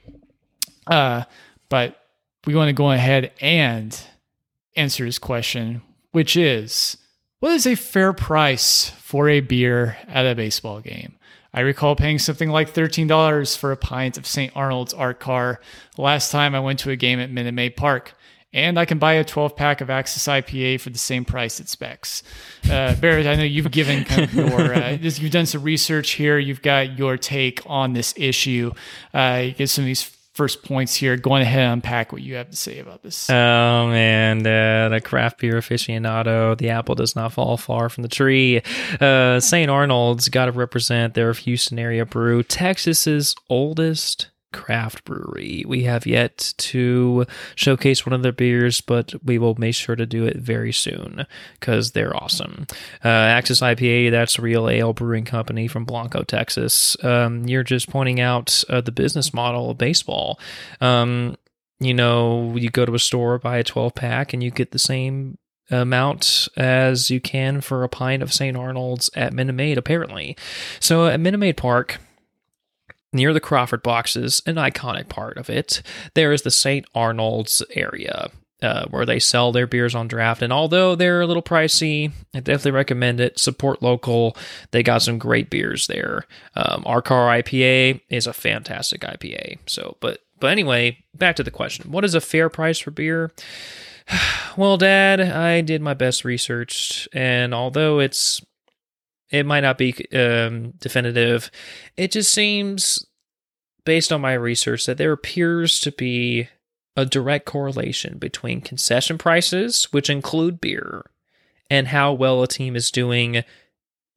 Uh, but we want to go ahead and answer his question, which is what is a fair price for a beer at a baseball game? I recall paying something like $13 for a pint of St. Arnold's Art Car last time I went to a game at Minute Maid Park. And I can buy a 12 pack of Axis IPA for the same price it specs. Uh, Barret, I know you've given kind of your, uh, [laughs] you've done some research here. You've got your take on this issue. Uh, get some of these first points here. Going ahead and unpack what you have to say about this. Oh man, uh, the craft beer aficionado, the apple does not fall far from the tree. Uh, St. Arnold's got to represent their Houston area brew, Texas's oldest craft brewery. We have yet to showcase one of their beers, but we will make sure to do it very soon because they're awesome. Uh, Axis IPA, that's real ale brewing company from Blanco, Texas. Um, you're just pointing out uh, the business model of baseball. Um, you know, you go to a store, buy a 12 pack, and you get the same amount as you can for a pint of St. Arnold's at Minute Maid, apparently. So at Minute Maid Park, Near the Crawford boxes, an iconic part of it, there is the St. Arnold's area. Uh, where they sell their beers on draft. And although they're a little pricey, I definitely recommend it. Support local. They got some great beers there. Um, Art Car IPA is a fantastic IPA. So, but but anyway, back to the question: What is a fair price for beer? [sighs] well, Dad, I did my best research, and although it's it might not be um, definitive. It just seems, based on my research, that there appears to be a direct correlation between concession prices, which include beer, and how well a team is doing,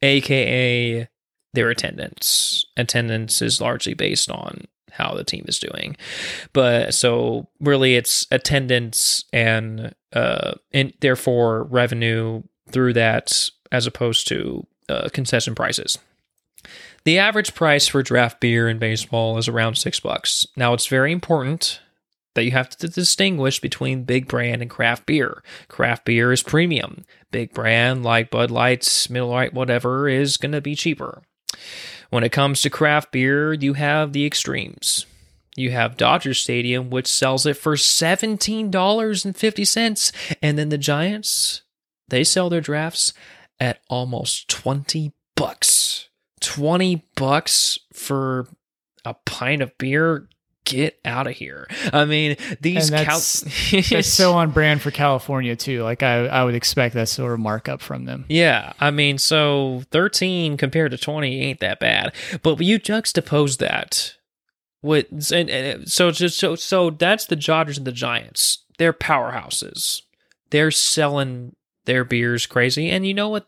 aka their attendance. Attendance is largely based on how the team is doing. But so really it's attendance and uh and therefore revenue through that as opposed to uh, concession prices. The average price for draft beer in baseball is around six bucks. Now, it's very important that you have to distinguish between big brand and craft beer. Craft beer is premium. Big brand like Bud Lights, Miller Lite, whatever, is going to be cheaper. When it comes to craft beer, you have the extremes. You have Dodger Stadium, which sells it for $17.50. And then the Giants, they sell their drafts at almost 20 bucks. 20 bucks for a pint of beer? Get out of here. I mean, these that's, Cal- that's [laughs] so on brand for California too. Like I, I would expect that sort of markup from them. Yeah, I mean, so 13 compared to 20 ain't that bad. But you juxtapose that with and, and so just so so that's the Dodgers and the Giants. They're powerhouses. They're selling their beers crazy, and you know what?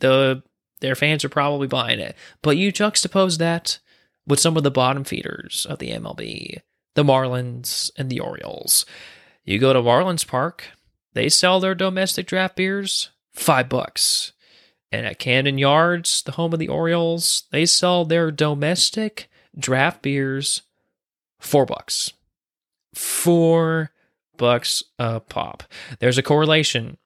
The their fans are probably buying it. But you juxtapose that with some of the bottom feeders of the MLB, the Marlins and the Orioles. You go to Marlins Park, they sell their domestic draft beers five bucks. And at Camden Yards, the home of the Orioles, they sell their domestic draft beers four bucks. Four bucks a pop. There's a correlation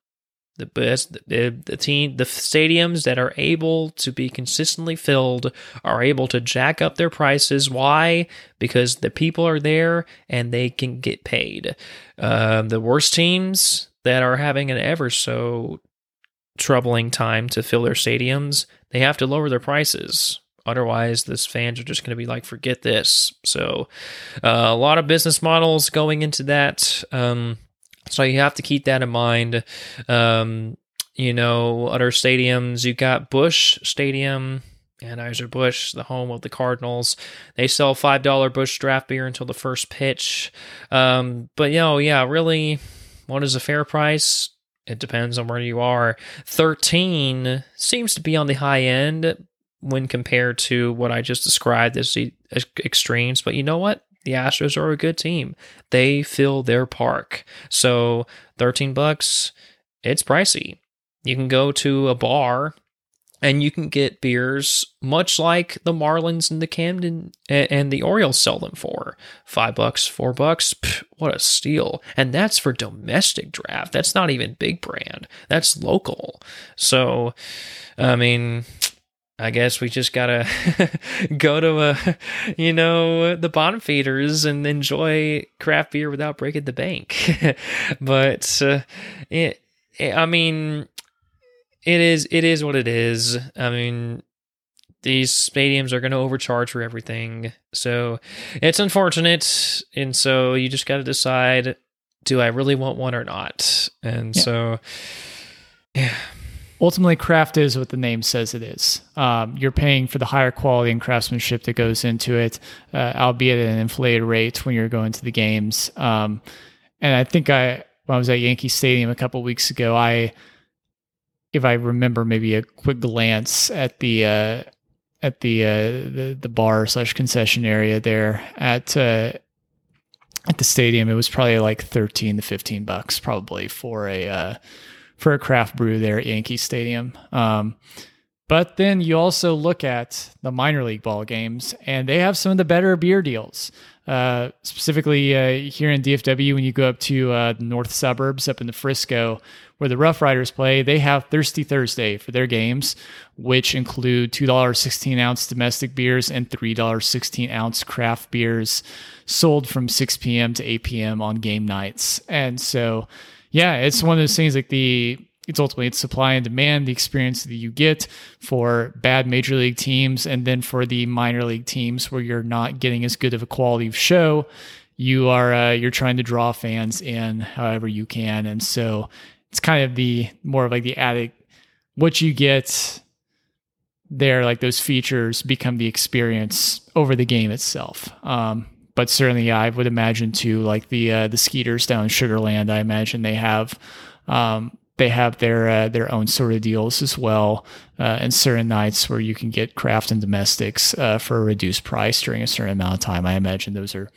the best the, the team the stadiums that are able to be consistently filled are able to jack up their prices. Why? Because the people are there and they can get paid. Uh, the worst teams that are having an ever so troubling time to fill their stadiums they have to lower their prices. Otherwise this fans are just going to be like forget this. So uh, a lot of business models going into that. Um, so you have to keep that in mind. Um, you know, other stadiums, you got Busch Stadium, Anheuser-Busch, the home of the Cardinals. They sell $5 Busch draft beer until the first pitch. Um, but, you know, yeah, really, what is a fair price? It depends on where you are. 13 seems to be on the high end when compared to what I just described as the extremes. But you know what? The Astros are a good team. They fill their park. So 13 bucks, it's pricey. You can go to a bar and you can get beers much like the Marlins and the Camden and the Orioles sell them for. 5 bucks, 4 bucks. Pff, what a steal. And that's for domestic draft. That's not even big brand. That's local. So I mean, I guess we just gotta [laughs] go to a, you know, the bottom feeders and enjoy craft beer without breaking the bank. [laughs] but uh, it, it, I mean, it is it is what it is. I mean, these stadiums are going to overcharge for everything. So it's unfortunate. And so you just got to decide do I really want one or not? And Yeah. so, yeah. Ultimately craft is what the name says it is. Um, you're paying for the higher quality and craftsmanship that goes into it uh, albeit at an inflated rate when you're going to the games. Um, and i think i when i was at yankee stadium a couple weeks ago i if i remember maybe a quick glance at the uh, at the, uh, the the bar slash concession area there at uh, at the stadium it was probably like 13 to 15 bucks probably for a uh, for a craft brew there at Yankee Stadium. Um, but then you also look at the minor league ball games, and they have some of the better beer deals. Uh, specifically uh, here in DFW, when you go up to uh, the north suburbs up in the Frisco, where the Rough Riders play, they have Thirsty Thursday for their games, which include two dollars sixteen ounce domestic beers and three dollars sixteen ounce craft beers, sold from six p.m. to eight p.m. on game nights. And so, yeah, it's one of those things like the it's ultimately it's supply and demand, the experience that you get for bad major league teams, and then for the minor league teams where you're not getting as good of a quality of show, you are uh, you're trying to draw fans in however you can, and so it's kind of the more of like the added what you get there, like those features become the experience over the game itself. Um, but certainly, yeah, I would imagine too, like the uh, the Skeeters down in Sugarland. I imagine they have um, they have their uh, their own sort of deals as well, uh, and certain nights where you can get craft and domestics uh, for a reduced price during a certain amount of time. I imagine those are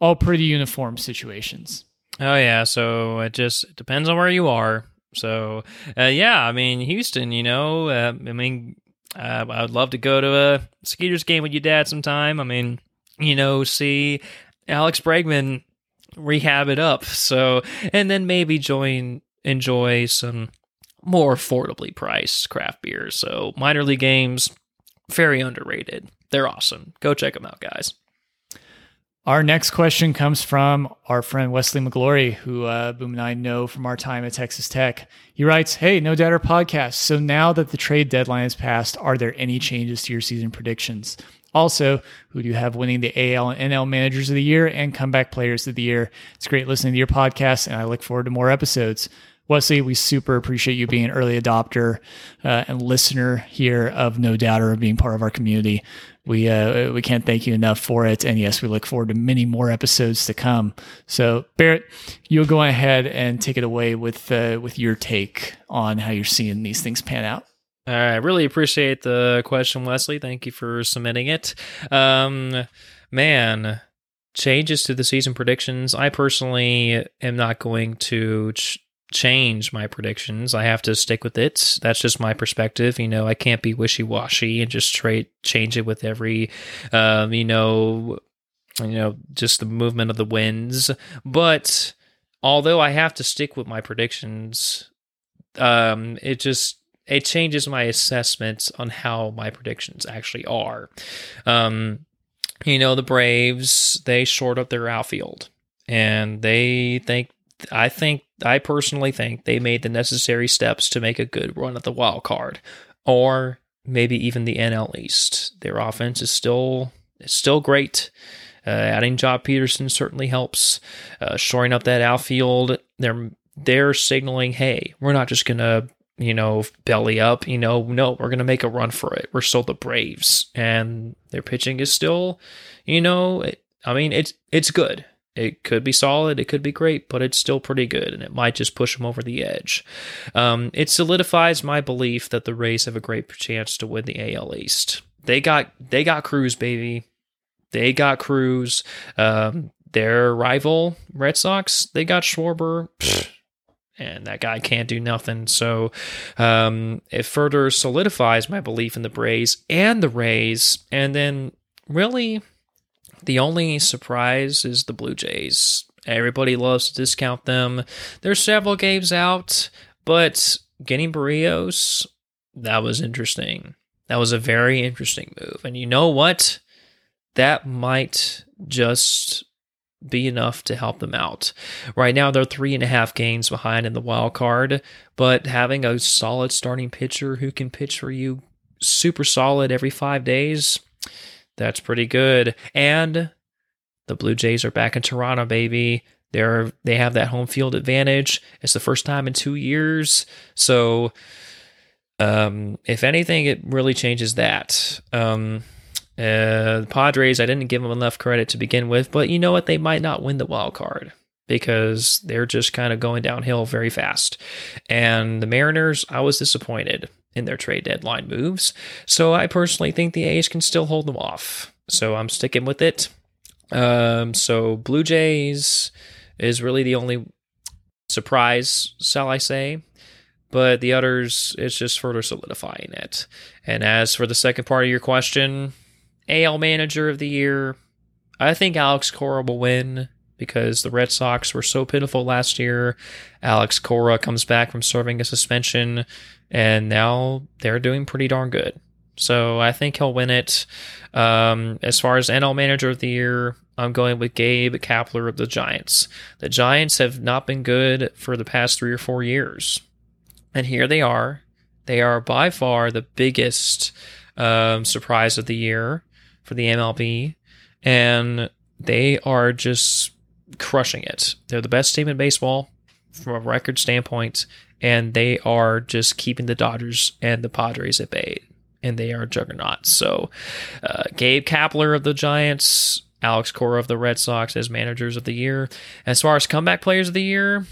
all pretty uniform situations. Oh yeah, so it just depends on where you are. So uh, yeah, I mean Houston, you know, uh, I mean, uh, I would love to go to a Skeeters game with your dad sometime. I mean, you know, see Alex Bregman rehab it up. So and then maybe join enjoy some more affordably priced craft beers. So minor league games, very underrated. They're awesome. Go check them out, guys. Our next question comes from our friend Wesley McGlory, who uh, Boom and I know from our time at Texas Tech. He writes, Hey, No Doubter podcast. So now that the trade deadline has passed, are there any changes to your season predictions? Also, who do you have winning the AL and NL managers of the year and comeback players of the year? It's great listening to your podcast, and I look forward to more episodes. Wesley, we super appreciate you being an early adopter uh, and listener here of No Doubter and being part of our community. We uh, we can't thank you enough for it, and yes, we look forward to many more episodes to come. So, Barret, you'll go ahead and take it away with uh, with your take on how you're seeing these things pan out. I really appreciate the question, Wesley. Thank you for submitting it. Um, man, changes to the season predictions. I personally am not going to ch- change my predictions. I have to stick with it. That's just my perspective. You know, I can't be wishy washy and just trade change it with every, um, you know, you know, just the movement of the winds. But although I have to stick with my predictions, um, it just it changes my assessments on how my predictions actually are. Um, you know, the Braves they short up their outfield, and they think I think I personally think they made the necessary steps to make a good run at the wild card, or maybe even the NL East. Their offense is still is still great. Uh, adding Joc Pederson certainly helps. Uh, shoring up that outfield, they're they're signaling, hey, we're not just gonna you know belly up. You know, no, we're gonna make a run for it. We're still the Braves, and their pitching is still, you know, it, I mean, it's it's good. It could be solid, it could be great, but it's still pretty good, and it might just push them over the edge. Um, it solidifies my belief that the Rays have a great chance to win the AL East. They got they got Cruz, baby. They got Cruz. Um, their rival Red Sox, they got Schwarber. Pfft, and that guy can't do nothing. So um, it further solidifies my belief in the Braves and the Rays. And then really the only surprise is the Blue Jays. Everybody loves to discount them. There's several games out, but getting Berrios, that was interesting. That was a very interesting move. And you know what? That might just be enough to help them out. Right now, they're three and a half games behind in the wild card, but having a solid starting pitcher who can pitch for you super solid every five days, that's pretty good. And the Blue Jays are back in Toronto, baby. They're they have that home field advantage. It's the first time in two years. So um, if anything, it really changes that. Um, uh, the Padres, I didn't give them enough credit to begin with, but you know what? They might not win the wild card because they're just kind of going downhill very fast. And the Mariners, I was disappointed in their trade deadline moves. So I personally think the A's can still hold them off. So I'm sticking with it. Um, so Blue Jays is really the only surprise, shall I say. But the others, it's just further solidifying it. And as for the second part of your question, AL Manager of the Year, I think Alex Cora will win because the Red Sox were so pitiful last year. Alex Cora comes back from serving a suspension, and now they're doing pretty darn good. So I think he'll win it. Um, as far as NL Manager of the Year, I'm going with Gabe Kapler of the Giants. The Giants have not been good for the past three or four years. And here they are. They are by far the biggest um, surprise of the year for the MLB. And they are just crushing it. They're the best team in baseball from a record standpoint. And they are just keeping the Dodgers and the Padres at bay. And they are juggernauts. So, uh, Gabe Kapler of the Giants, Alex Cora of the Red Sox as managers of the year. As far as comeback players of the year,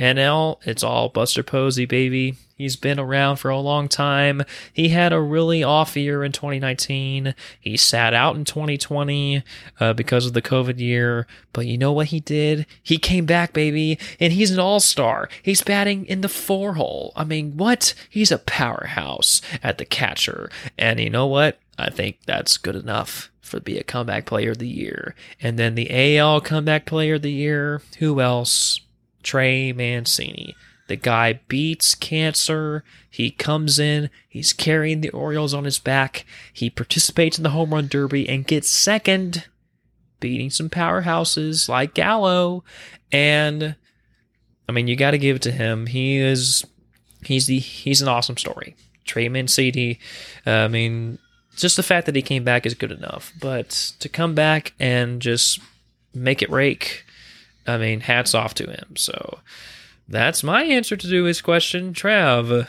NL, it's all Buster Posey, baby. He's been around for a long time. He had a really off year in 2019. He sat out in 2020 uh, because of the COVID year. But you know what he did? He came back, baby, and he's an all star. He's batting in the four hole. I mean, what? He's a powerhouse at the catcher. And you know what? I think that's good enough for be a comeback player of the year. And then the AL comeback player of the year. Who else? Trey Mancini. The guy beats cancer. He comes in. He's carrying the Orioles on his back. He participates in the home run derby and gets second, beating some powerhouses like Gallo. And I mean, you got to give it to him. He is he's the he's an awesome story. Trey Mancini. Uh, I mean, just the fact that he came back is good enough. But to come back and just make it rake, I mean, hats off to him. So that's my answer to his question. Trav,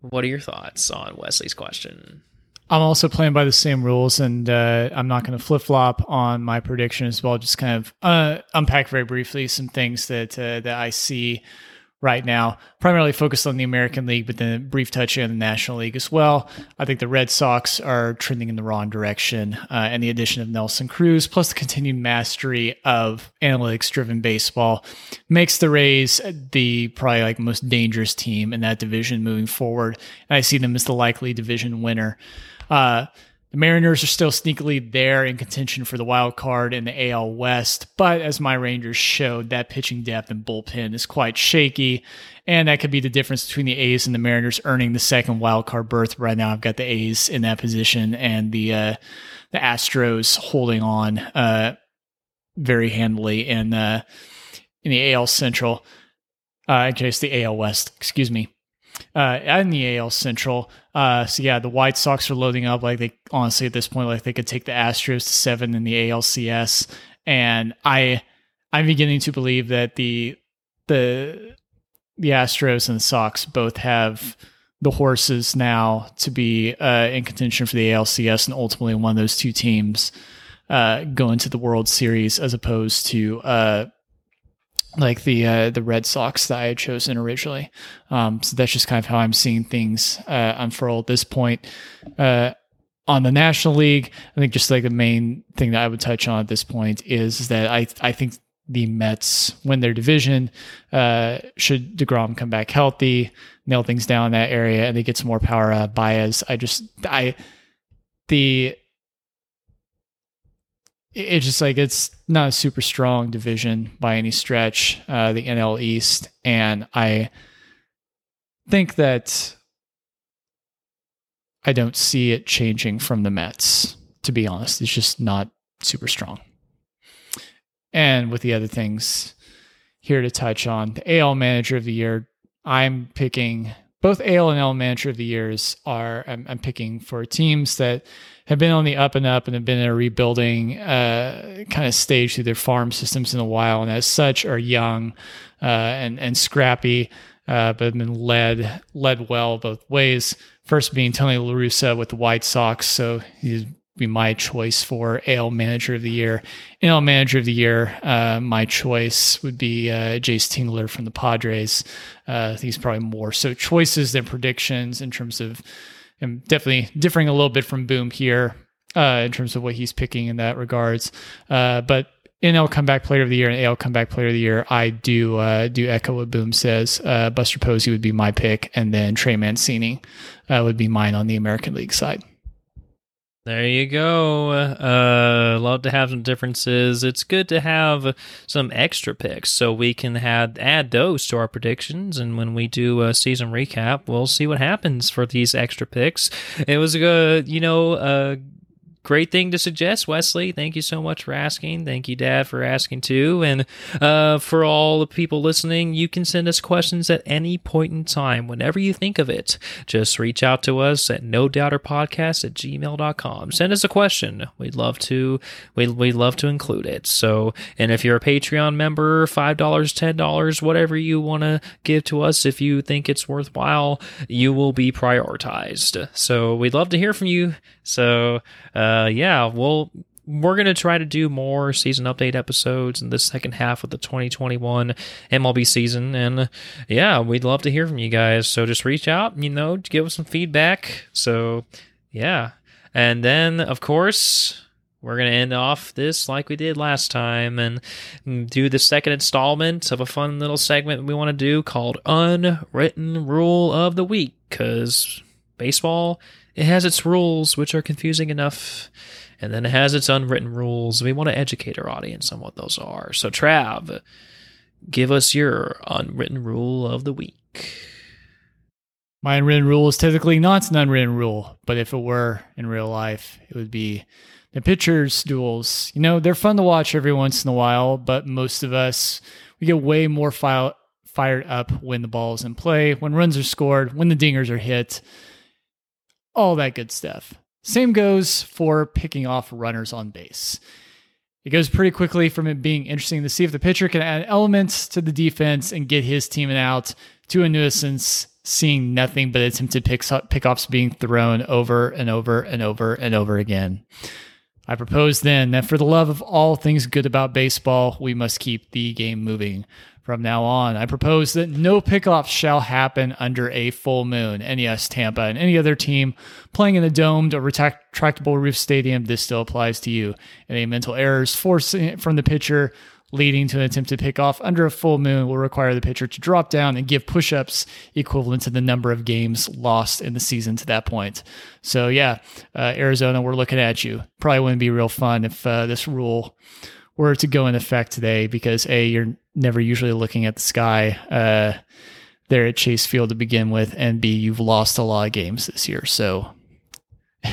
what are your thoughts on Wesley's question? I'm also playing by the same rules, and uh, I'm not going to flip flop on my prediction as well. Just kind of uh, unpack very briefly some things that uh, that I see right now, primarily focused on the American League, but then a brief touch on the National League as well. I think the Red Sox are trending in the wrong direction, uh, and the addition of Nelson Cruz, plus the continued mastery of analytics driven baseball, makes the Rays the probably like most dangerous team in that division moving forward. And I see them as the likely division winner. Uh, the Mariners are still sneakily there in contention for the wild card in the AL West, but as my Rangers showed, that pitching depth and bullpen is quite shaky, and that could be the difference between the A's and the Mariners earning the second wild card berth. Right now, I've got the A's in that position, and the uh, the Astros holding on uh, very handily in uh, in the AL Central. Uh, in case the AL West, excuse me uh, in the AL Central. Uh, so yeah, the White Sox are loading up like they honestly at this point like they could take the Astros to seven in the ALCS, and I I'm beginning to believe that the the the Astros and the Sox both have the horses now to be uh, in contention for the ALCS and ultimately one of those two teams uh, go into the World Series as opposed to uh, like the uh, the Red Sox that I had chosen originally. Um, so that's just kind of how I'm seeing things uh, unfurl at this point. Uh, on the National League, I think just like the main thing that I would touch on at this point is that I I think the Mets win their division. Uh, should Degrom come back healthy, nail things down in that area, and they get some more power out Baez. I just I the it's just like it's not a super strong division by any stretch, uh, the NL East, and I think that I don't see it changing from the Mets. To be honest, it's just not super strong. And with the other things here to touch on, the AL Manager of the Year, I'm picking both AL and L manager of the years are I'm, I'm, picking for teams that have been on the up and up and have been in a rebuilding uh, kind of stage through their farm systems in a while, and as such are young uh, and and scrappy, uh, but have been led led well both ways. First being Tony La Russa with the White Sox, so he's be my choice for AL Manager of the Year. AL Manager of the Year, uh, my choice would be uh, Jayce Tingler from the Padres. Uh, he's probably more so choices than predictions in terms of I'm definitely differing a little bit from Boom here uh, in terms of what he's picking in that regards. Uh, but NL Comeback Player of the Year and AL Comeback Player of the Year, I do uh, do echo what Boom says. Uh, Buster Posey would be my pick, and then Trey Mancini uh, would be mine on the American League side. There you go. Uh, love to have some differences. It's good to have some extra picks so we can have add those to our predictions. And when we do a season recap, we'll see what happens for these extra picks. It was a good, you know, a great thing to suggest, Wesley. Thank you so much for asking. Thank you, Dad, for asking too. And uh, for all the people listening, you can send us questions at any point in time, whenever you think of it. Just reach out to us at no doubter podcast at gmail.com. Send us a question. We'd love to we'd, we'd love to include it. So and if you're a Patreon member, five dollars, ten dollars, whatever you want to give to us, if you think it's worthwhile, you will be prioritized. So we'd love to hear from you. So uh, Uh, yeah, well, we're going to try to do more season update episodes in the second half of the 2021 MLB season. And yeah, we'd love to hear from you guys. So just reach out, you know, give us some feedback. So yeah. And then, of course, we're going to end off this like we did last time and do the second installment of a fun little segment we want to do called Unwritten Rule of the Week because baseball it has its rules, which are confusing enough, and then it has its unwritten rules. We want to educate our audience on what those are. So, Trav, give us your unwritten rule of the week. My unwritten rule is typically not an unwritten rule, but if it were in real life, it would be the pitchers' duels. You know, they're fun to watch every once in a while, but most of us, we get way more fired up when the ball is in play, when runs are scored, when the dingers are hit all that good stuff. Same goes for picking off runners on base. It goes pretty quickly from it being interesting to see if the pitcher can add elements to the defense and get his team out to a nuisance, seeing nothing but attempted picks pickoffs being thrown over and over and over and over again. I propose then that for the love of all things good about baseball, we must keep the game moving from now on. I propose that no pickoffs shall happen under a full moon. And yes, Tampa and any other team playing in a domed or retractable roof stadium, this still applies to you. Any mental errors forcing from the pitcher leading to an attempted pickoff under a full moon will require the pitcher to drop down and give push ups equivalent to the number of games lost in the season to that point. So, yeah, uh, Arizona, we're looking at you. Probably wouldn't be real fun if uh, this rule were to go in effect today because A, you're never usually looking at the sky uh, there at Chase Field to begin with, and B, you've lost a lot of games this year. So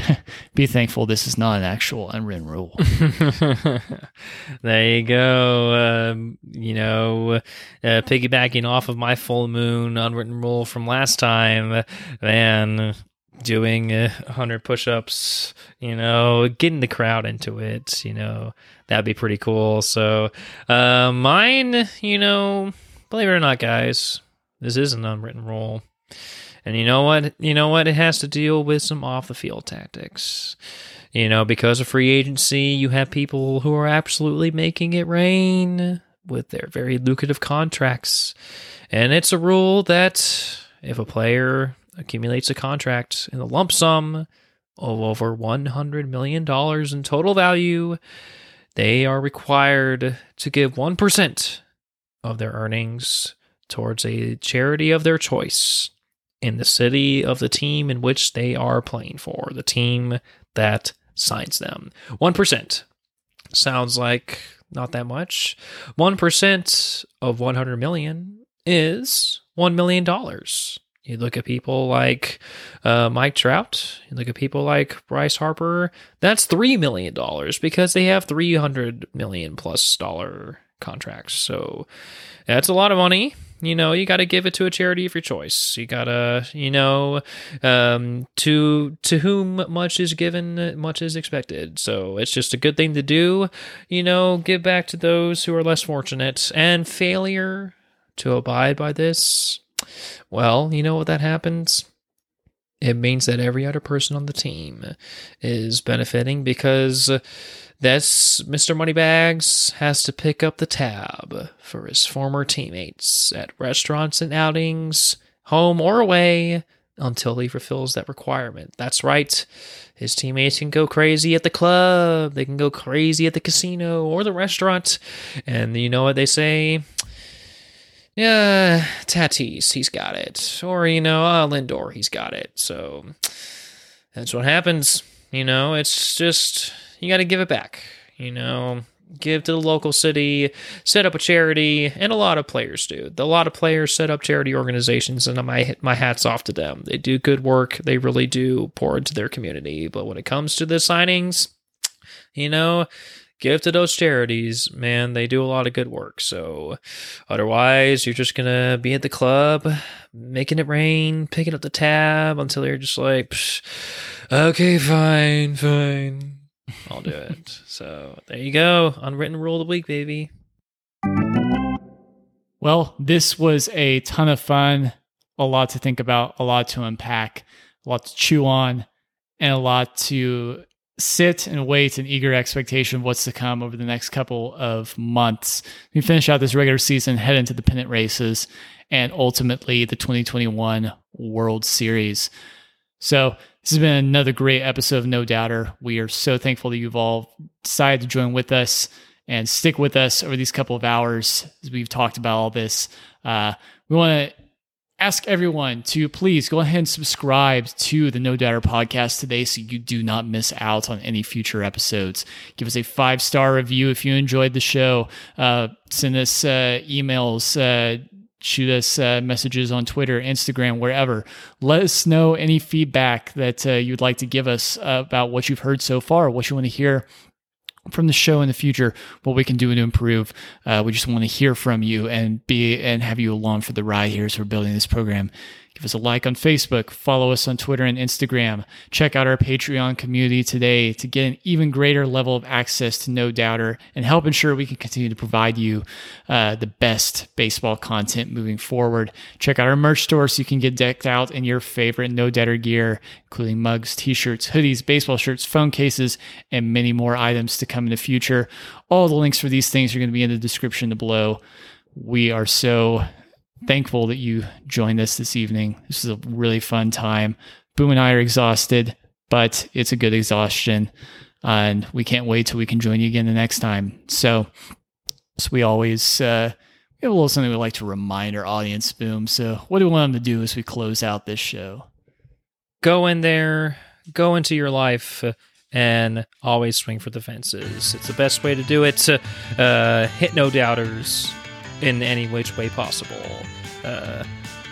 [laughs] be thankful this is not an actual unwritten rule. [laughs] there you go. Um, you know, uh, piggybacking off of my full moon unwritten rule from last time, man, doing uh, 100 push-ups you know getting the crowd into it you know that'd be pretty cool. So uh, mine you know believe it or not guys this is an unwritten rule. And you know what? You know what? It has to deal with some off the field tactics. You know because of free agency you have people who are absolutely making it rain with their very lucrative contracts. And it's a rule that if a player accumulates a contract in a lump sum of over $100 million in total value, they are required to give 1% of their earnings towards a charity of their choice in the city of the team in which they are playing for, the team that signs them. 1% sounds like not that much. 1% of 100 million is $1 million. You look at people like uh, Mike Trout. You look at people like Bryce Harper. That's three million dollars because they have three hundred million plus dollar contracts. So that's a lot of money. you know, you got to give it to a charity of your choice. You got to, you know, um, to to whom much is given, much is expected. So it's just a good thing to do. You know, give back to those who are less fortunate. And failure to abide by this, well, you know what that happens it means that every other person on the team is benefiting because this Mr. Moneybags has to pick up the tab for his former teammates at restaurants and outings, home or away, until he fulfills that requirement. That's right. His teammates can go crazy at the club, they can go crazy at the casino or the restaurant. And you know what they say? Yeah, Tatis, he's got it. Or, you know, uh, Lindor, he's got it. So that's what happens. You know, it's just, you got to give it back. You know, give to the local city, set up a charity, and a lot of players do. A lot of players set up charity organizations, and my my hats off to them. They do good work. They really do pour into their community. But when it comes to the signings, you know, give to those charities, man. They do a lot of good work. So otherwise, you're just gonna be at the club, making it rain, picking up the tab until you're just like, okay, fine, fine, I'll do it. [laughs] so there you go, unwritten rule of the week, baby. Well, this was a ton of fun. A lot to think about, a lot to unpack, a lot to chew on, and a lot to sit and wait in eager expectation of what's to come over the next couple of months. We finish out this regular season, head into the pennant races, and ultimately the 2021 World Series. So, this has been another great episode of No Doubter. We are so thankful that you've all decided to join with us and stick with us over these couple of hours as we've talked about all this. Uh, we want to ask everyone to please go ahead and subscribe to the No Doubter podcast today so you do not miss out on any future episodes. Give us a five star review if you enjoyed the show. Uh, send us uh, emails. Uh, shoot us uh, messages on Twitter, Instagram, wherever. Let us know any feedback that uh, you'd like to give us about what you've heard so far, what you want to hear from the show in the future, what we can do to improve. Uh, we just want to hear from you and be and have you along for the ride here as we're building this program. Give us a like on Facebook, follow us on Twitter and Instagram. Check out our Patreon community today to get an even greater level of access to No Doubter and help ensure we can continue to provide you uh, the best baseball content moving forward. Check out our merch store so you can get decked out in your favorite No Doubter gear, including mugs, t shirts, hoodies, baseball shirts, phone cases, and many more items to come in the future. All the links for these things are going to be in the description below. We are so thankful that you joined us this evening. This is a really fun time. Boom and I are exhausted, but it's a good exhaustion. And we can't wait till we can join you again the next time. So, so we always uh, we have a little something we like to remind our audience, Boom. So, what do we want them to do as we close out this show? Go in there, go into your life, and always swing for the fences. It's the best way to do it. Uh, hit no doubters in any which way possible. Uh,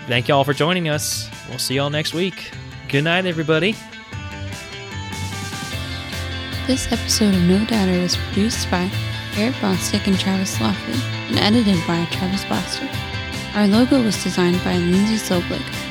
thank you all for joining us. We'll see y'all next week. Good night, everybody. This episode of No Doubter was produced by Eric Bostick and Travis Lofley and edited by Travis Bostick. Our logo was designed by Lindsay Soblick